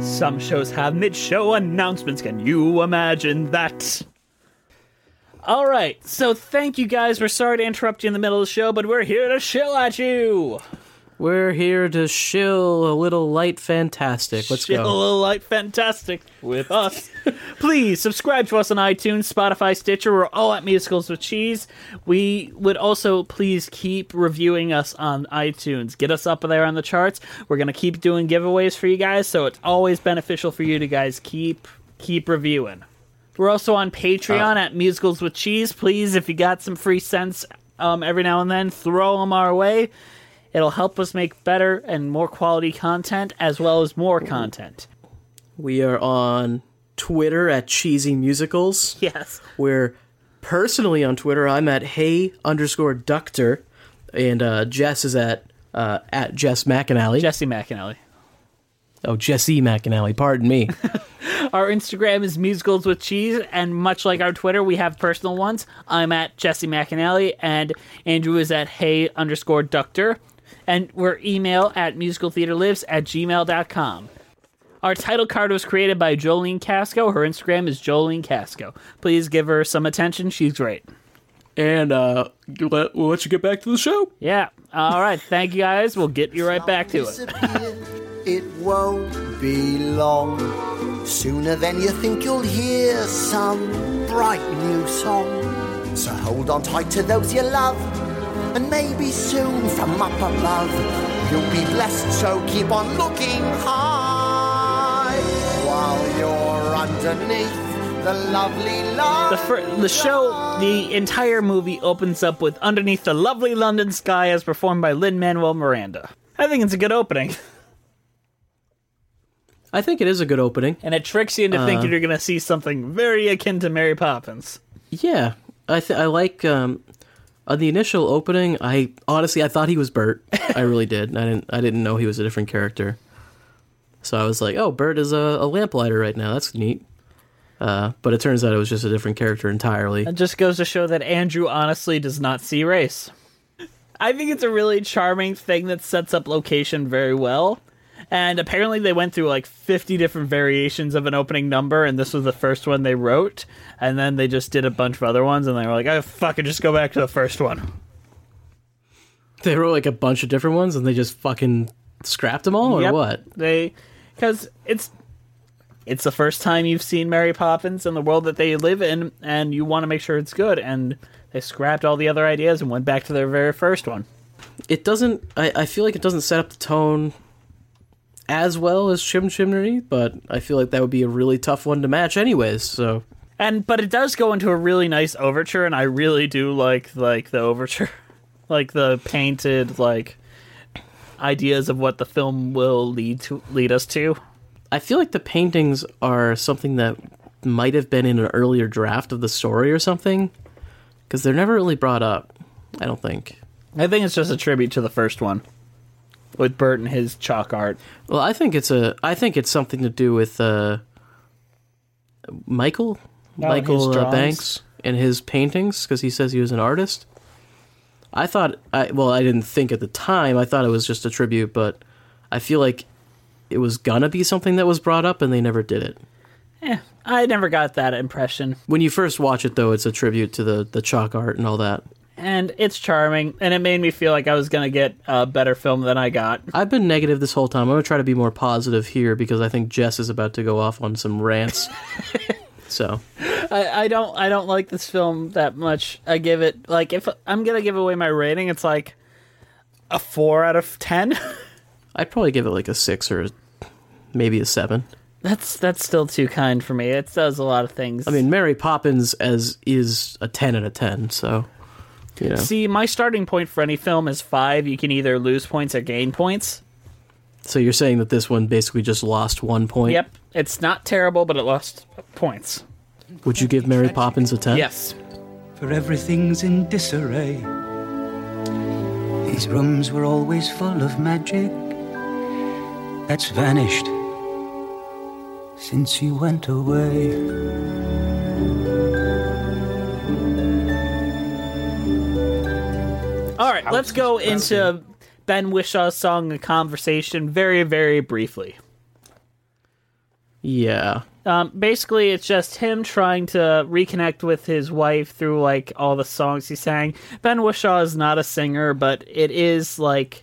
Some shows have mid show announcements. Can you imagine that? All right, so thank you guys. We're sorry to interrupt you in the middle of the show, but we're here to chill at you. We're here to shill a little light fantastic. Let's Chill go. a little light fantastic with us. Please subscribe to us on iTunes, Spotify, Stitcher. We're all at Musicals with Cheese. We would also please keep reviewing us on iTunes. Get us up there on the charts. We're gonna keep doing giveaways for you guys, so it's always beneficial for you to guys keep keep reviewing. We're also on Patreon at Musicals with Cheese. Please, if you got some free cents um, every now and then, throw them our way. It'll help us make better and more quality content as well as more content. We are on Twitter at Cheesy Musicals. Yes. We're personally on Twitter. I'm at Hey underscore Ductor, and uh, Jess is at uh, at Jess McAnally. Jesse McAnally. Oh, Jesse McAnally. Pardon me. Our Instagram is Musicals with Cheese, and much like our Twitter, we have personal ones. I'm at Jesse McAnally, and Andrew is at Hey underscore Ductor. And we're email at musicaltheaterlives at gmail.com. Our title card was created by Jolene Casco. Her Instagram is Jolene Casco. Please give her some attention. She's great. and uh, let, we'll let you get back to the show. Yeah. All right. Thank you guys. We'll get you right back to it. It won't be long. Sooner than you think you'll hear some bright new song. So hold on tight to those you love, and maybe soon from up above you'll be blessed. So keep on looking high while you're underneath the lovely love. The, fir- the show, the entire movie opens up with Underneath the Lovely London Sky as performed by Lin Manuel Miranda. I think it's a good opening. I think it is a good opening. And it tricks you into Uh, thinking you're going to see something very akin to Mary Poppins. Yeah, I th- I like um, on the initial opening. I honestly I thought he was Bert. I really did. I didn't I didn't know he was a different character. So I was like, oh, Bert is a, a lamplighter right now. That's neat. Uh, but it turns out it was just a different character entirely. It just goes to show that Andrew honestly does not see race. I think it's a really charming thing that sets up location very well. And apparently they went through like 50 different variations of an opening number, and this was the first one they wrote. And then they just did a bunch of other ones, and they were like, oh, fuck it, just go back to the first one. They wrote like a bunch of different ones, and they just fucking scrapped them all, or Yep. what? They, because it's it's the first time you've seen Mary Poppins in the world that they live in, and you want to make sure it's good. And they scrapped all the other ideas and went back to their very first one. It doesn't. I, I feel like it doesn't set up the tone as well as Chim Chimney, but I feel like that would be a really tough one to match, anyways. So And but it does go into a really nice overture, and I really do like like the overture, like the painted like ideas of what the film will lead to lead us to. I feel like the paintings are something that might have been in an earlier draft of the story or something, because they're never really brought up. I don't think. I think it's just a tribute to the first one with Bert and his chalk art. Well, I think it's a. I think it's something to do with uh, Michael, Oh, Michael uh. Banks, and his paintings because he says he was an artist. I thought. I well, I didn't think at the time. I thought it was just a tribute, but I feel like it was gonna be something that was brought up, and they never did it. Eh, I never got that impression. When you first watch it, though, it's a tribute to the the chalk art and all that. And it's charming, and it made me feel like I was gonna get a better film than I got. I've been negative this whole time. I'm gonna try to be more positive here because I think Jess is about to go off on some rants. so I, I don't I don't like this film that much. I give it like if I'm gonna give away my rating, it's like a four out of ten. I'd probably give it like a six or maybe a seven. That's that's still too kind for me. It does a lot of things. I mean, Mary Poppins as is a ten out of ten. So you know, See, my starting point for any film is five. You can either lose points or gain points. so you're saying that this one basically just lost one point. Yep, it's not terrible, but it lost points. Would you give Mary Poppins a ten? Yes. For everything's in disarray. These rooms were always full of magic. That's vanished since you went away. All right, let's go into Ben Whishaw's song "A Conversation" very, very briefly. Yeah. Um, basically, it's just him trying to reconnect with his wife through like all the songs he sang. Ben Whishaw is not a singer, but it is like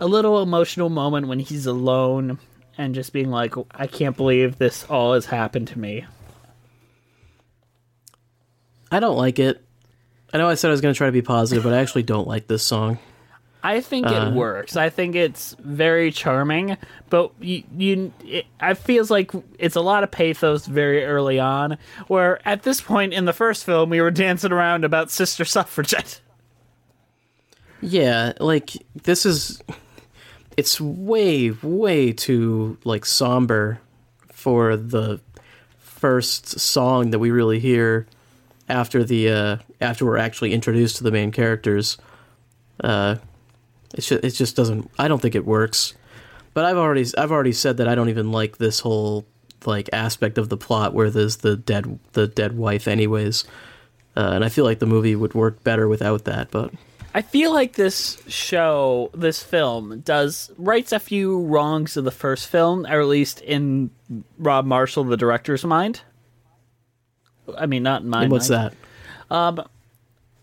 a little emotional moment when he's alone and just being like, "I can't believe this all has happened to me." I don't like it. I know I said I was going to try to be positive, but I actually don't like this song. I think Uh, it works. I think it's very charming, but you, you it, it feels like it's a lot of pathos very early on. Where at this point in the first film, we were dancing around about sister suffragette. Yeah, like this is it's way way too like somber for the first song that we really hear after the uh after we're actually introduced to the main characters. Uh it's just, it just doesn't I don't think it works. But I've already I've already said that I don't even like this whole like aspect of the plot where there's the dead the dead wife anyways. Uh, and I feel like the movie would work better without that, but I feel like this show, this film, does rights a few wrongs of the first film, or at least in Rob Marshall, the director's mind. I mean, not in mine. And what's that? Um,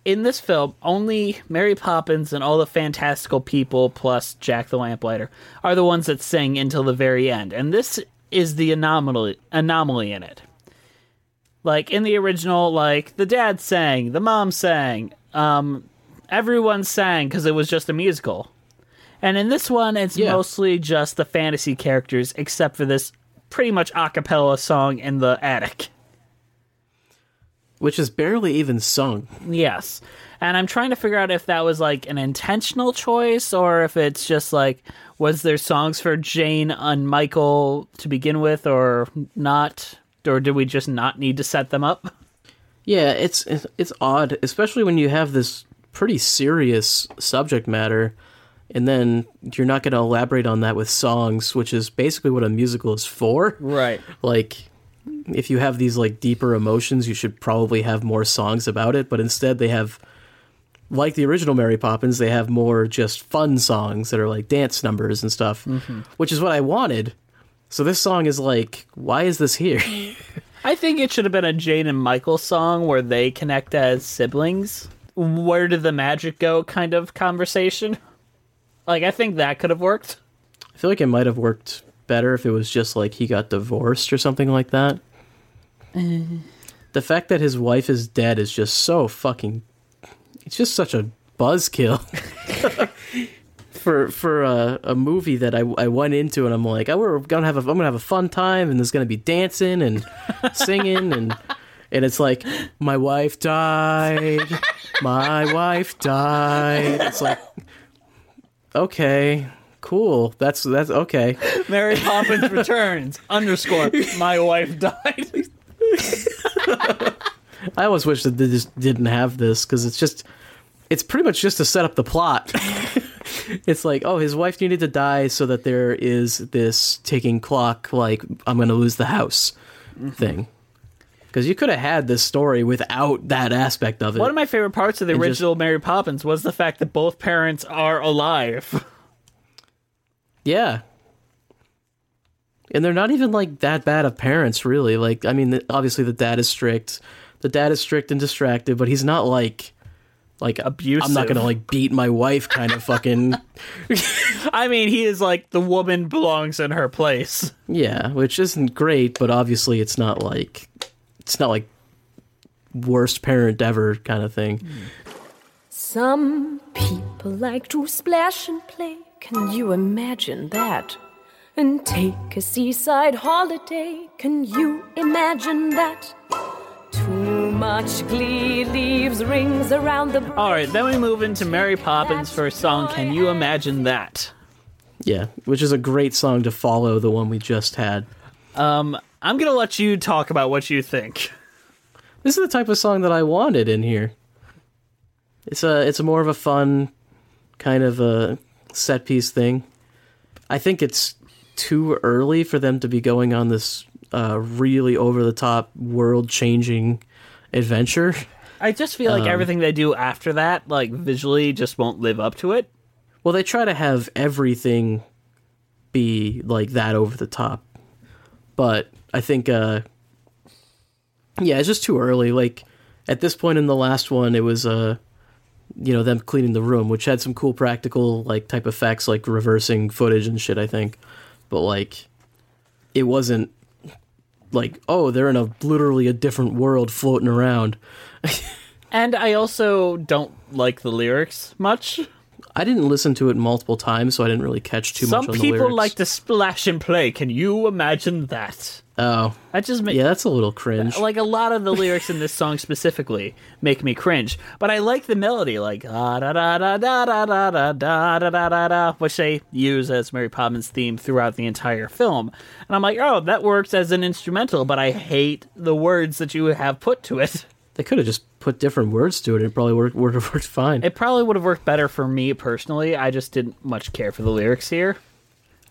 in this film, only Mary Poppins and all the fantastical people, plus Jack the Lamplighter, are the ones that sing until the very end, and this is the anomaly anomaly in it. Like in the original, like the dad sang, the mom sang, um, everyone sang because it was just a musical. And in this one, it's Yeah. mostly just the fantasy characters, except for this pretty much a cappella song in the attic. Which is barely even sung. Yes. And I'm trying to figure out if that was like an intentional choice or if it's just like, was there songs for Jane and Michael to begin with or not? Or did we just not need to set them up? Yeah, it's it's- it's odd, especially when you have this pretty serious subject matter, and then you're not going to elaborate on that with songs, which is basically what a musical is for. Right. Like, if you have these like deeper emotions, you should probably have more songs about it. But instead, they have, like the original Mary Poppins, they have more just fun songs that are like dance numbers and stuff, Mhm. which is what I wanted. So this song is like, why is this here? I think it should have been a Jane and Michael song where they connect as siblings. Where did the magic go kind of conversation? Like, I think that could have worked. I feel like it might have worked better if it was just like he got divorced or something like that. Eh. The fact that his wife is dead is just so fucking. It's just such a buzzkill. for for a, a movie that I, I went into and I'm like, oh, we're gonna have a, I'm gonna have a fun time and there's gonna be dancing and singing and and it's like my wife died, my wife died. It's like okay, cool. That's that's okay. Mary Poppins returns. underscore. My wife died. I always wish that they just didn't have this because it's just, it's pretty much just to set up the plot. it's like, oh, his wife needed to die so that there is this ticking clock, like, I'm going to lose the house mm-hmm. thing. Because you could have had this story without that aspect of it. One of my favorite parts of the And just- original Mary Poppins was the fact that both parents are alive. Yeah. And they're not even like that bad of parents, really. Like, I mean, the- obviously the dad is strict. The dad is strict and distracted, but he's not like, like abusive. I'm not gonna like beat my wife, kind of fucking. I mean, he is like the woman belongs in her place. Yeah, which isn't great, but obviously it's not like, it's not like worst parent ever kind of thing. Some people like to splash and play. Can you imagine that? And take a seaside holiday. Can you imagine that? Too much glee leaves rings around the. All right, then we move into Mary Poppins' first song. Can you imagine that? Yeah, which is a great song to follow the one we just had. Um, I'm gonna let you talk about what you think. This is the type of song that I wanted in here. It's a it's a more of a fun kind of a set piece thing. I think it's too early for them to be going on this uh, really over the top world changing adventure. I just feel like Um, everything they do after that, like visually, just won't live up to it. Well, they try to have everything be like that over the top. But I think uh yeah, it's just too early. Like at this point in the last one it was uh you know, them cleaning the room, which had some cool practical like type effects like reversing footage and shit, I think. But like it wasn't like, oh, they're in a literally a different world floating around. And I also don't like the lyrics much. I didn't listen to it multiple times, so I didn't really catch too Some much Some people like to splash and play. Can you imagine that? Oh, that just makes yeah, that's a little cringe. Like a lot of the lyrics in this song specifically make me cringe, but I like the melody, like ah, da da da da da da da da da da da da, which they use as Mary Poppins' theme throughout the entire film. And I'm like, oh, that works as an instrumental, but I hate the words that you have put to it. They could have just put different words to it. It probably would have worked fine. It probably would have worked better for me personally. I just didn't much care for the lyrics here.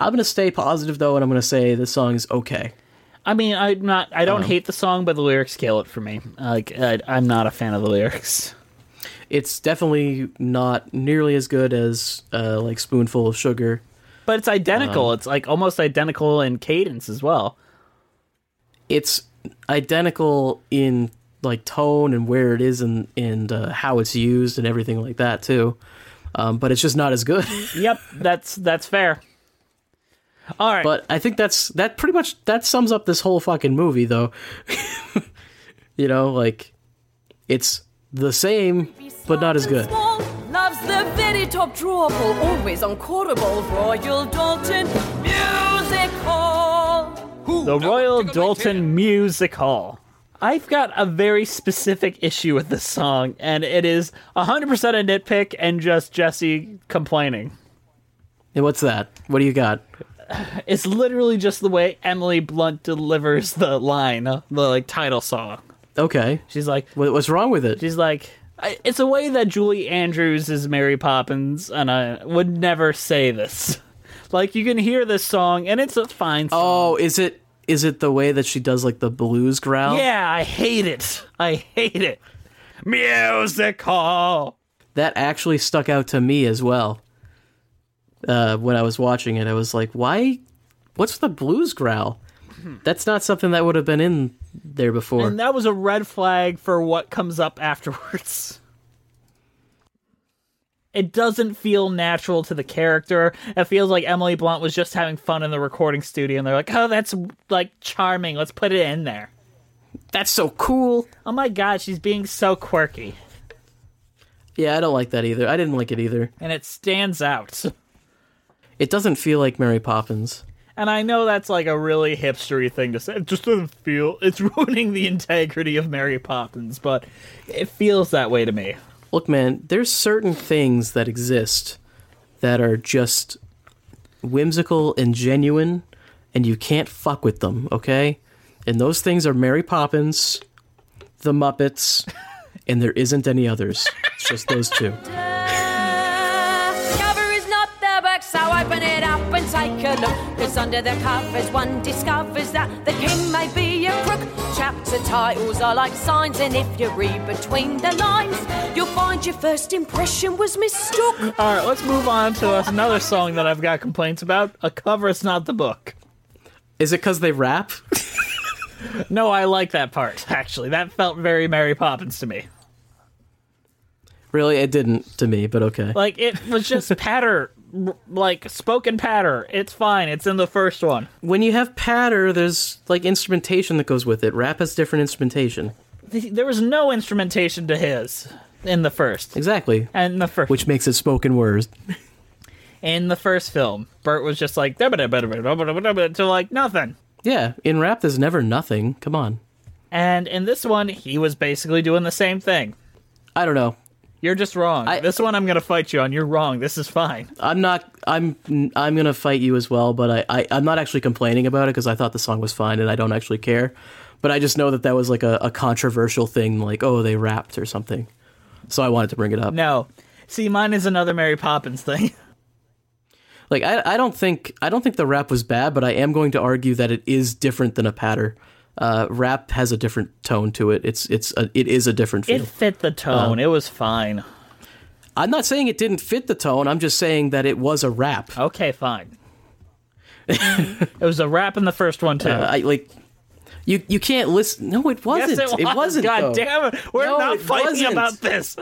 I'm gonna stay positive though, and I'm gonna say this song is okay. I mean, I'm not. I don't Um, hate the song, but the lyrics kill it for me. Like, I, I'm not a fan of the lyrics. It's definitely not nearly as good as uh, like Spoonful of Sugar. But it's identical. Um, it's like almost identical in cadence as well. It's identical in like tone and where it is and and uh, how it's used and everything like that too. Um, but it's just not as good. yep, that's that's fair. All right. But I think that's that pretty much that sums up this whole fucking movie though. you know, like it's the same but not as good. Loves the very top drawable, always unquotable Royal Doulton Music Hall. the Royal Doulton Music Hall. I've got a very specific issue with this song, and it is 100% a nitpick and just Jesse complaining. And what's that? What do you got? It's literally just the way Emily Blunt delivers the line, the like title song. Okay. She's like, What, what's wrong with it? She's like, it's a way that Julie Andrews is Mary Poppins, and I would never say this. Like you can hear this song, and it's a fine song. Oh, is it is it the way that she does like the blues growl? Yeah, I hate it. I hate it. Musical. That actually stuck out to me as well. Uh, when I was watching it, I was like, "Why? What's the blues growl?" That's not something that would have been in there before. And that was a red flag for what comes up afterwards. It doesn't feel natural to the character. It feels like Emily Blunt was just having fun in the recording studio and they're like, "Oh, that's like charming. Let's put it in there." That's so cool. Oh my god, she's being so quirky. yeah, I don't like that either. I didn't like it either. And it stands out. It doesn't feel like Mary Poppins. And I know that's like a really hipstery thing to say. It just doesn't feel it's ruining the integrity of Mary Poppins, but it feels that way to me. Look, man, there's certain things that exist that are just whimsical and genuine, and you can't fuck with them, okay? And those things are Mary Poppins, the Muppets, and there isn't any others. It's just those two. Cover is not the book, so open it up and take a look. Cause under the covers, one discovers that the king may be a crook. Chapter titles are like signs, and if you read between the lines, you'll find your first impression was mistook. All right, let's move on to another song that I've got complaints about. A cover is not the book. Is it because they rap? No, I like that part, actually. That felt very Mary Poppins to me. Really, it didn't to me, but okay. Like, it was just patter, r- like spoken patter. It's fine, it's in the first one. When you have patter, there's like instrumentation that goes with it. Rap has different instrumentation. Th- There was no instrumentation to his in the first. Exactly. And the first. Which makes it spoken word. In the first film, Bert was just like, to like nothing. Yeah, in rap, there's never nothing. Come on. And in this one, he was basically doing the same thing. I don't know. You're just wrong. this one I'm going to fight you on. You're wrong. This is fine. I'm not. I'm. I'm gonna fight you as well, but I. I I'm not actually complaining about it because I thought the song was fine and I don't actually care. But I just know that that was like a, a controversial thing, like oh they rapped or something. So I wanted to bring it up. No. See, mine is another Mary Poppins thing. Like I. I don't think. I don't think the rap was bad, but I am going to argue that it is different than a patter. Uh, rap has a different tone to it. It's. It's. A, it is a different feel. It fit the tone. Um, it was fine. I'm not saying it didn't fit the tone. I'm just saying that it was a rap. Okay, fine. it was a rap in the first one too. Uh, I like. You you can't listen. No, it wasn't. Yes, it, was. wasn't. God though. damn it! We're No, not it fighting wasn't. about this.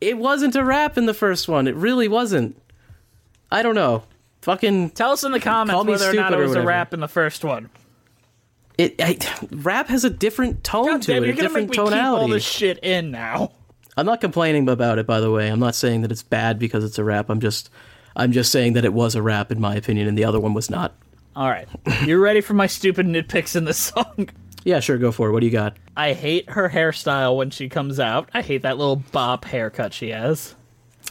It wasn't a rap in the first one. It really wasn't. I don't know. Fucking tell us in the comments whether or not it was a rap in the first one. It I, rap has a different tone God to damn, it, you're a gonna different make me keep all this shit in now. I'm not complaining about it, by the way. I'm not saying that it's bad because it's a rap. I'm just, I'm just saying that it was a rap in my opinion, and the other one was not. All right, you're ready for my stupid nitpicks in this song? Yeah, sure, go for it. What do you got? I hate her hairstyle when she comes out. I hate that little bop haircut she has.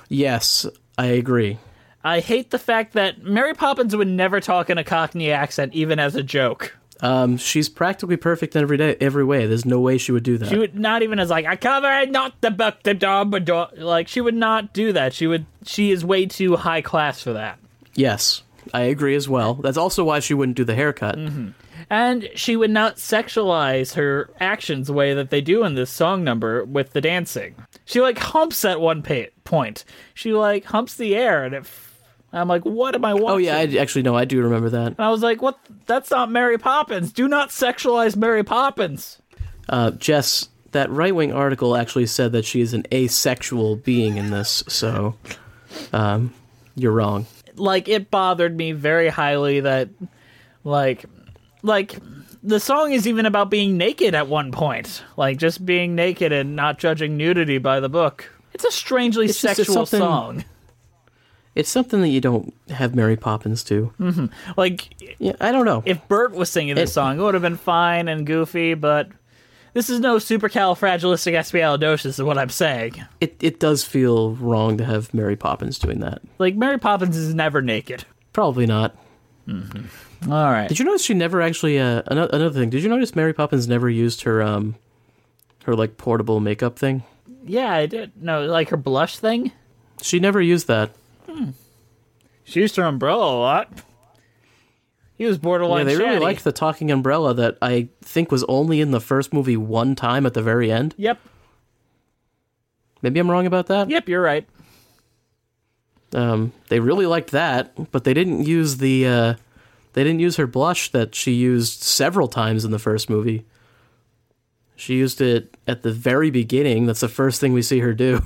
Yes, I agree. I hate the fact that Mary Poppins would never talk in a Cockney accent, even as a joke. Um, she's practically perfect in every day, every way. There's no way she would do that. She would not even as like I cover not the book, the dog, but. Like she would not do that. She would. She is way too high class for that. yes, I agree as well. That's also why she wouldn't do the haircut. Mm-hmm. And she would not sexualize her actions the way that they do in this song number with the dancing. She like humps at one pa- point. She like humps the air, and it. I'm like, what am I watching? Oh yeah, I actually no, I do remember that. And I was like, what? That's not Mary Poppins. Do not sexualize Mary Poppins. Uh, Jess, that right wing article actually said that she is an asexual being in this, so um, you're wrong. Like, it bothered me very highly that, like, like the song is even about being naked at one point. Like, just being naked and not judging nudity by the book. It's a strangely It's sexual something- song. It's something that you don't have Mary Poppins do. hmm Like, yeah, I don't know. If Bert was singing this It- song, it would have been fine and goofy, but this is no supercalifragilisticexpialidocious, is what I'm saying. It it does feel wrong to have Mary Poppins doing that. Like, Mary Poppins is never naked. Probably not. Mm-hmm. All right. Did you notice she never actually? Uh, another, another thing. Did you notice Mary Poppins never used her um, her like portable makeup thing? Yeah, I did. No, like her blush thing? She never used that. She used her umbrella a lot. He was borderline yeah, they really liked the talking umbrella that I think was only in the first movie one time at the very end. Yep. Maybe I'm wrong about that. Yep, you're right. Um, they really liked that, but they didn't use the uh, they didn't use her blush that she used several times in the first movie. She used it at the very beginning. That's the first thing we see her do.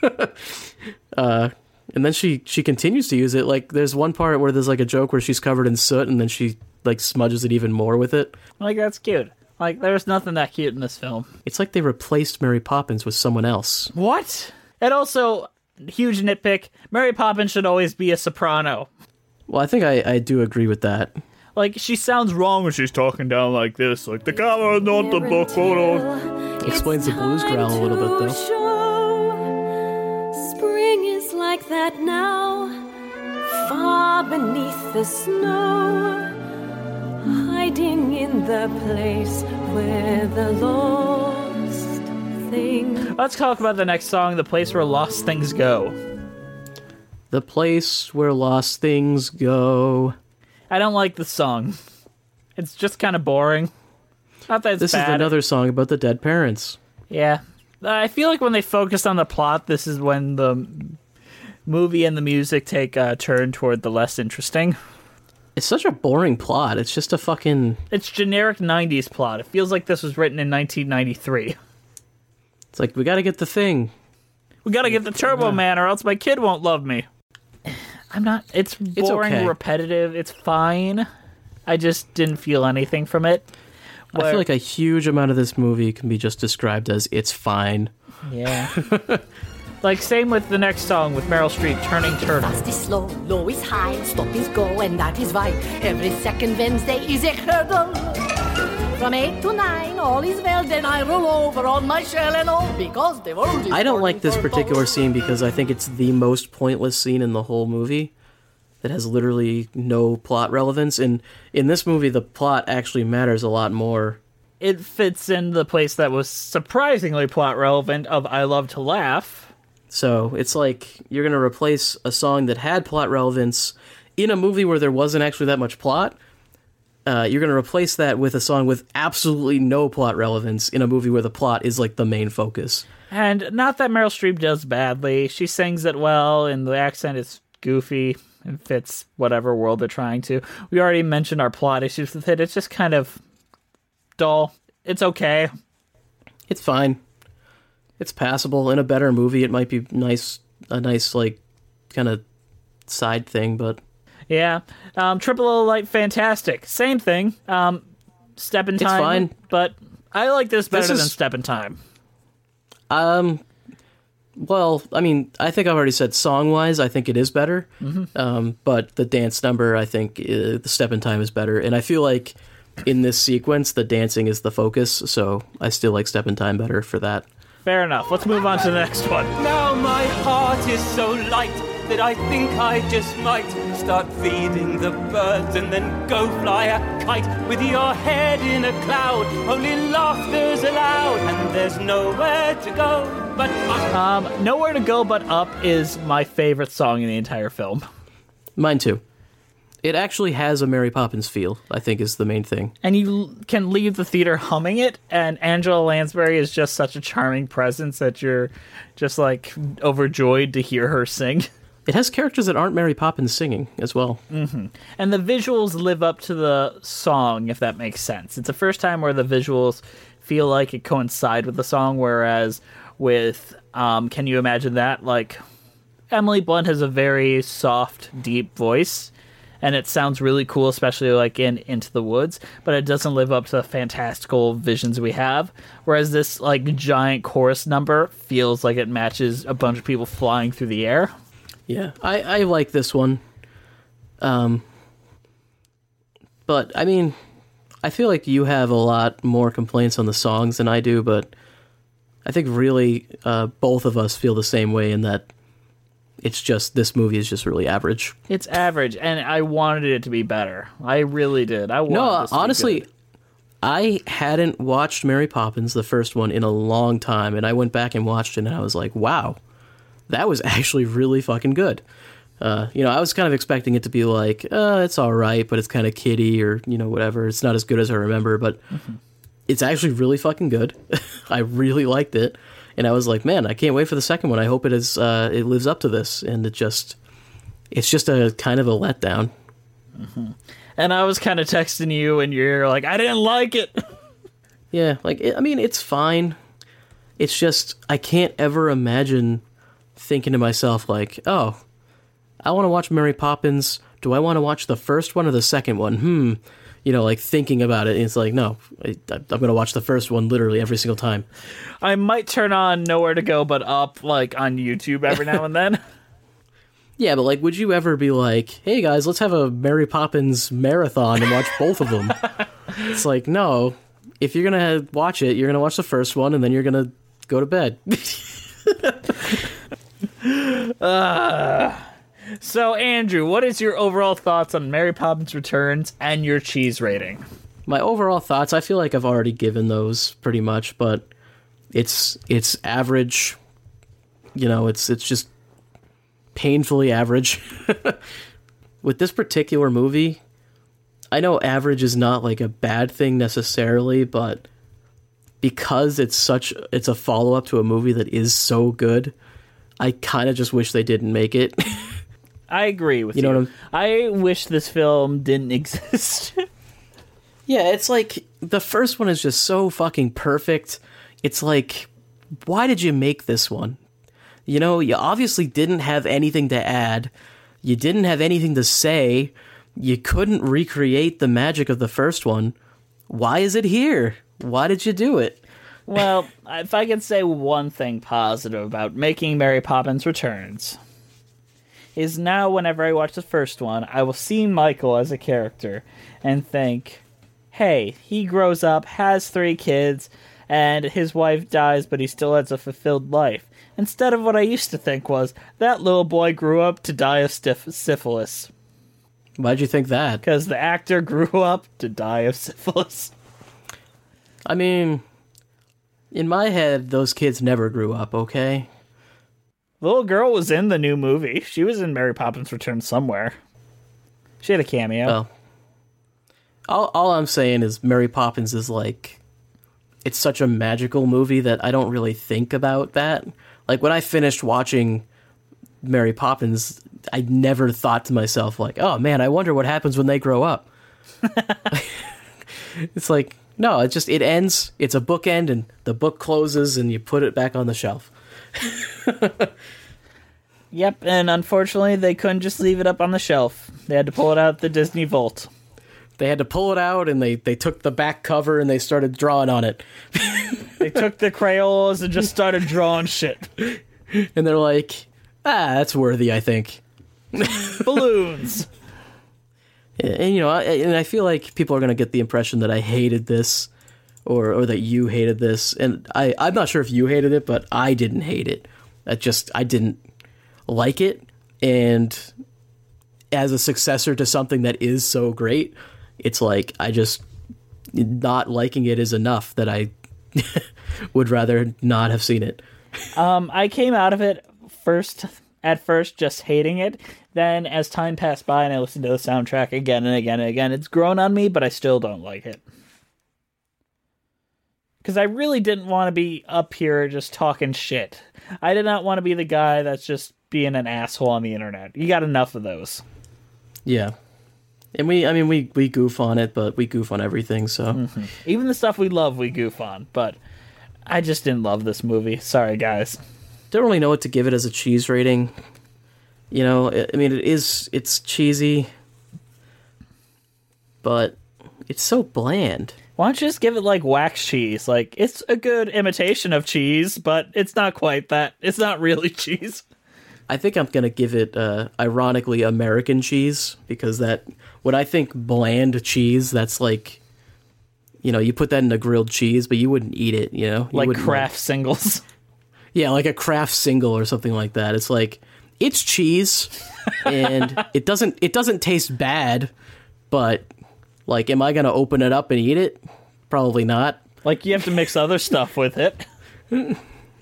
uh, and then she she continues to use it. Like there's one part where there's like a joke where she's covered in soot, and then she like smudges it even more with it. Like, that's cute. Like, there's nothing that cute in this film. It's like they replaced Mary Poppins with someone else. What? And also, huge nitpick Mary Poppins should always be a soprano. Well, I think I, I do agree with that. Like she sounds wrong when she's talking down like this. Like the camera is not the book photo. Explains the blues growl a little bit though. That now, far beneath the snow, hiding in the place where the lost thing. Let's talk about the next song, "The Place Where Lost Things Go." The place where lost things go. I don't like the song. It's just kind of boring. Not that it's This bad. is another song about the dead parents. Yeah. I feel like when they focus on the plot, this is when the movie and the music take a turn toward the less interesting. It's such a boring plot. It's just a fucking. It's generic 90s plot. It feels like this was written in 1993. It's like we got to get the thing. We gotta get the Turbo Man or else my kid won't love me. I'm not. It's boring, okay. repetitive. It's fine. I just didn't feel anything from it. I feel like a huge amount of this movie can be just described as it's fine. Yeah. like, same with the next song with Meryl Streep, Turning Turtle. Fast is slow, low is high, stop is go, and that is why every second Wednesday is a hurdle. From eight to nine, all is well, then I roll over on my shell and all because the world is I don't like this purple. particular scene because I think it's the most pointless scene in the whole movie that has literally no plot relevance. And in this movie, the plot actually matters a lot more. It fits in the place that was surprisingly plot relevant of I Love to Laugh. So it's like you're going to replace a song that had plot relevance in a movie where there wasn't actually that much plot. Uh, you're going to replace that with a song with absolutely no plot relevance in a movie where the plot is like the main focus. And not that Meryl Streep does badly. She sings it well, and the accent is goofy and fits whatever world they're trying to. We already mentioned our plot issues with it. It's just kind of dull. It's okay. It's fine. It's passable. In a better movie, it might be nice, a nice like kind of side thing, but Yeah. Um, Trip a Little Light, fantastic. Same thing. Um, Step in It's Time. fine. But I like this better This than is- Step in Time. um, well, I mean, I think I've already said song wise, I think it is better. Mhm. Um, but the dance number, I think uh, the step in time is better, and I feel like in this sequence, the dancing is the focus. So I still like step in time better for that. Fair enough. Let's move on to the next one. Now my heart is so light that I think I just might start feeding the birds and then go fly a kite with your head in a cloud. Only laughter's allowed and there's nowhere to go but up. Um, Nowhere to Go But Up is my favorite song in the entire film. Mine too. It actually has a Mary Poppins feel. I think is the main thing. And you can leave the theater humming it, and Angela Lansbury is just such a charming presence that you're just like overjoyed to hear her sing. It has characters that aren't Mary Poppins singing as well. hmm And the visuals live up to the song, if that makes sense. It's the first time where the visuals feel like it coincide with the song, whereas with um, Can You Imagine That? Like, Emily Blunt has a very soft, deep voice, and it sounds really cool, especially like in Into the Woods, but it doesn't live up to the fantastical visions we have. Whereas this, like, giant chorus number feels like it matches a bunch of people flying through the air. Yeah, I, I like this one. Um, but I mean, I feel like you have a lot more complaints on the songs than I do, but I think really uh, both of us feel the same way in that it's just this movie is just really average. It's average, and I wanted it to be better. I really did. I wanted No, this to be honestly. I hadn't watched Mary Poppins, the first one, in a long time, and I went back and watched it, and I was like, wow, that was actually really fucking good. Uh, you know, I was kind of expecting it to be like, uh, it's all right, but it's kind of kiddie or you know whatever. It's not as good as I remember, but it's actually really fucking good. I really liked it, and I was like, man, I can't wait for the second one. I hope it is uh, it lives up to this, and it just it's just a kind of a letdown. And I was kind of texting you, and you're like, I didn't like it. Yeah, like I mean, it's fine. It's just I can't ever imagine thinking to myself like, "Oh, I want to watch Mary Poppins. Do I want to watch the first one or the second one?" Hmm. You know, like thinking about it, and it's like, no, I, I'm going to watch the first one literally every single time. I might turn on Nowhere to Go But Up, like on YouTube every now and then. Yeah, but like, would you ever be like, "Hey guys, let's have a Mary Poppins marathon and watch both of them"? it's like, no. If you're gonna watch it, you're gonna watch the first one, and then you're gonna go to bed. Uh, so, Andrew, what is your overall thoughts on Mary Poppins Returns and your cheese rating? My overall thoughts, I feel like I've already given those pretty much, but it's it's average. You know, it's it's just painfully average. With this particular movie, I know average is not like a bad thing necessarily, but because it's such it's a follow-up to a movie that is so good, I kind of just wish they didn't make it. I agree with You you. know what I wish this film didn't exist. Yeah, it's like the first one is just so fucking perfect. It's like, why did you make this one? You know, you obviously didn't have anything to add. You didn't have anything to say. You couldn't recreate the magic of the first one. Why is it here? Why did you do it? well, if I can say one thing positive about making Mary Poppins Returns, is now whenever I watch the first one, I will see Michael as a character and think, hey, he grows up, has three kids, and his wife dies, but he still has a fulfilled life. Instead of what I used to think was, that little boy grew up to die of stif- syphilis. Why'd you think that? Because the actor grew up to die of syphilis. I mean, in my head, those kids never grew up, okay? The little girl was in the new movie. She was in Mary Poppins Return somewhere. She had a cameo. Well, all, all I'm saying is Mary Poppins is like, it's such a magical movie that I don't really think about that. Like when I finished watching Mary Poppins, I never thought to myself like, oh man, I wonder what happens when they grow up. it's like, no, it just it ends. It's a bookend, and the book closes, and you put it back on the shelf. Yep, and unfortunately, they couldn't just leave it up on the shelf. They had to pull it out the Disney Vault. They had to pull it out, and they they took the back cover and they started drawing on it. They took the Crayolas and just started drawing shit. and they're like, ah, that's worthy, I think. Balloons. And, you know, I, and I feel like people are going to get the impression that I hated this, or or that you hated this, and I I'm not sure if you hated it, but I didn't hate it. I just I didn't like it, and as a successor to something that is so great, it's like I just not liking it is enough that I would rather not have seen it. Um, I came out of it first at first just hating it. Then as time passed by and I listened to the soundtrack again and again and again, it's grown on me, but I still don't like it. Because I really didn't want to be up here just talking shit. I did not want to be the guy that's just being an asshole on the internet. You got enough of those. Yeah. And we, I mean, we, we goof on it, but we goof on everything, so. Mm-hmm. Even the stuff we love, we goof on. But I just didn't love this movie. Sorry, guys. Don't really know what to give it as a cheese rating. You know, I I mean, it is, it's cheesy, but it's so bland. Why don't you just give it like wax cheese? Like, it's a good imitation of cheese, but it's not quite that. It's not really cheese. I think I'm gonna give it, uh, ironically, American cheese because that when I think bland cheese, that's like, you know, you put that in a grilled cheese, but you wouldn't eat it. You know, You Like Kraft singles. yeah, like a Kraft single or something like that. It's like it's cheese, and it doesn't it doesn't taste bad, but like, am I gonna open it up and eat it? Probably not. Like, you have to mix other stuff with it.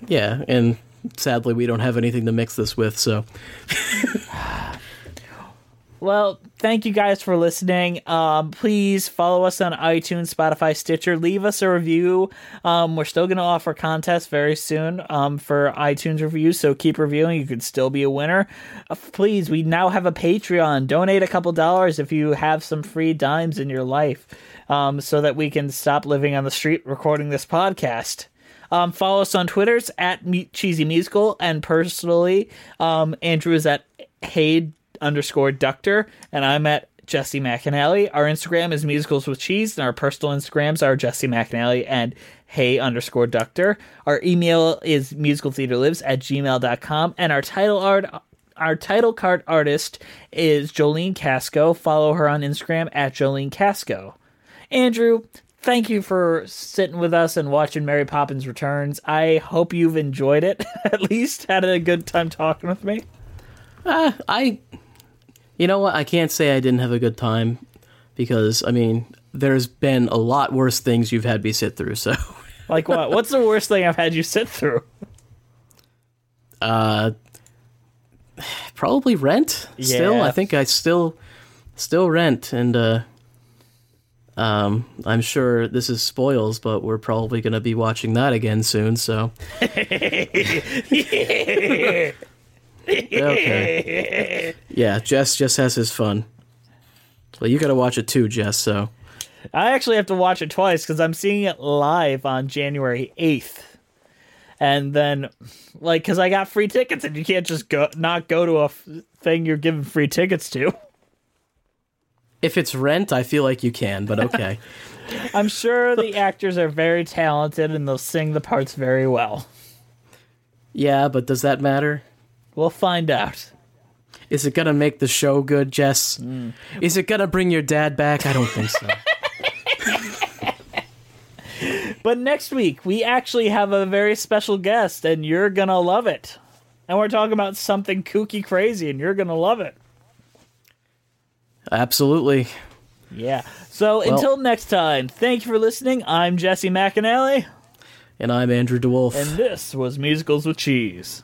Yeah, and sadly, we don't have anything to mix this with, so. Well, thank you guys for listening. Um, please follow us on iTunes, Spotify, Stitcher. Leave us a review. Um, we're still going to offer contests very soon um, for iTunes reviews, so keep reviewing. You could still be a winner. Uh, please, we now have a Patreon. Donate a couple dollars if you have some free dimes in your life um, so that we can stop living on the street recording this podcast. Um, follow us on Twitters at Cheesy Musical, and personally, um, Andrew is at Hey underscore Ductor, and I'm at Jesse McAnally. Our Instagram is Musicals with Cheese, and our personal Instagrams are Jesse McAnally and Hey underscore Ductor. Our email is musicaltheatrelives at gmail.com, and our title art our title card artist is Jolene Casco. Follow her on Instagram at Jolene Casco. Andrew, thank you for sitting with us and watching Mary Poppins Returns. I hope you've enjoyed it. At least had a good time talking with me. Uh, I, you know what? I can't say I didn't have a good time because I mean, there's been a lot worse things you've had me sit through. So, like what? What's the worst thing I've had you sit through? Uh, probably Rent. Still, I think I still, still Rent, and uh, um, I'm sure this is spoils, but we're probably going to be watching that again soon. So, okay, yeah, Jess just has his fun. Well, you got to watch it too, Jess. So, I actually have to watch it twice because I'm seeing it live on January 8th. And then, like, because I got free tickets, and you can't just go not go to a f- thing you're giving free tickets to. if it's Rent, I feel like you can, but okay. I'm sure the actors are very talented and they'll sing the parts very well. yeah, but does that matter? We'll find out. Is it gonna make the show good, Jess? Mm. Is it gonna bring your dad back? I don't think so. But next week, we actually have a very special guest, and you're gonna love it. And we're talking about something kooky crazy, and you're gonna love it. Absolutely. Yeah. So Well- until next time, thank you for listening. I'm Jesse McAnally, And I'm Andrew DeWolf. and this was Musicals with Cheese.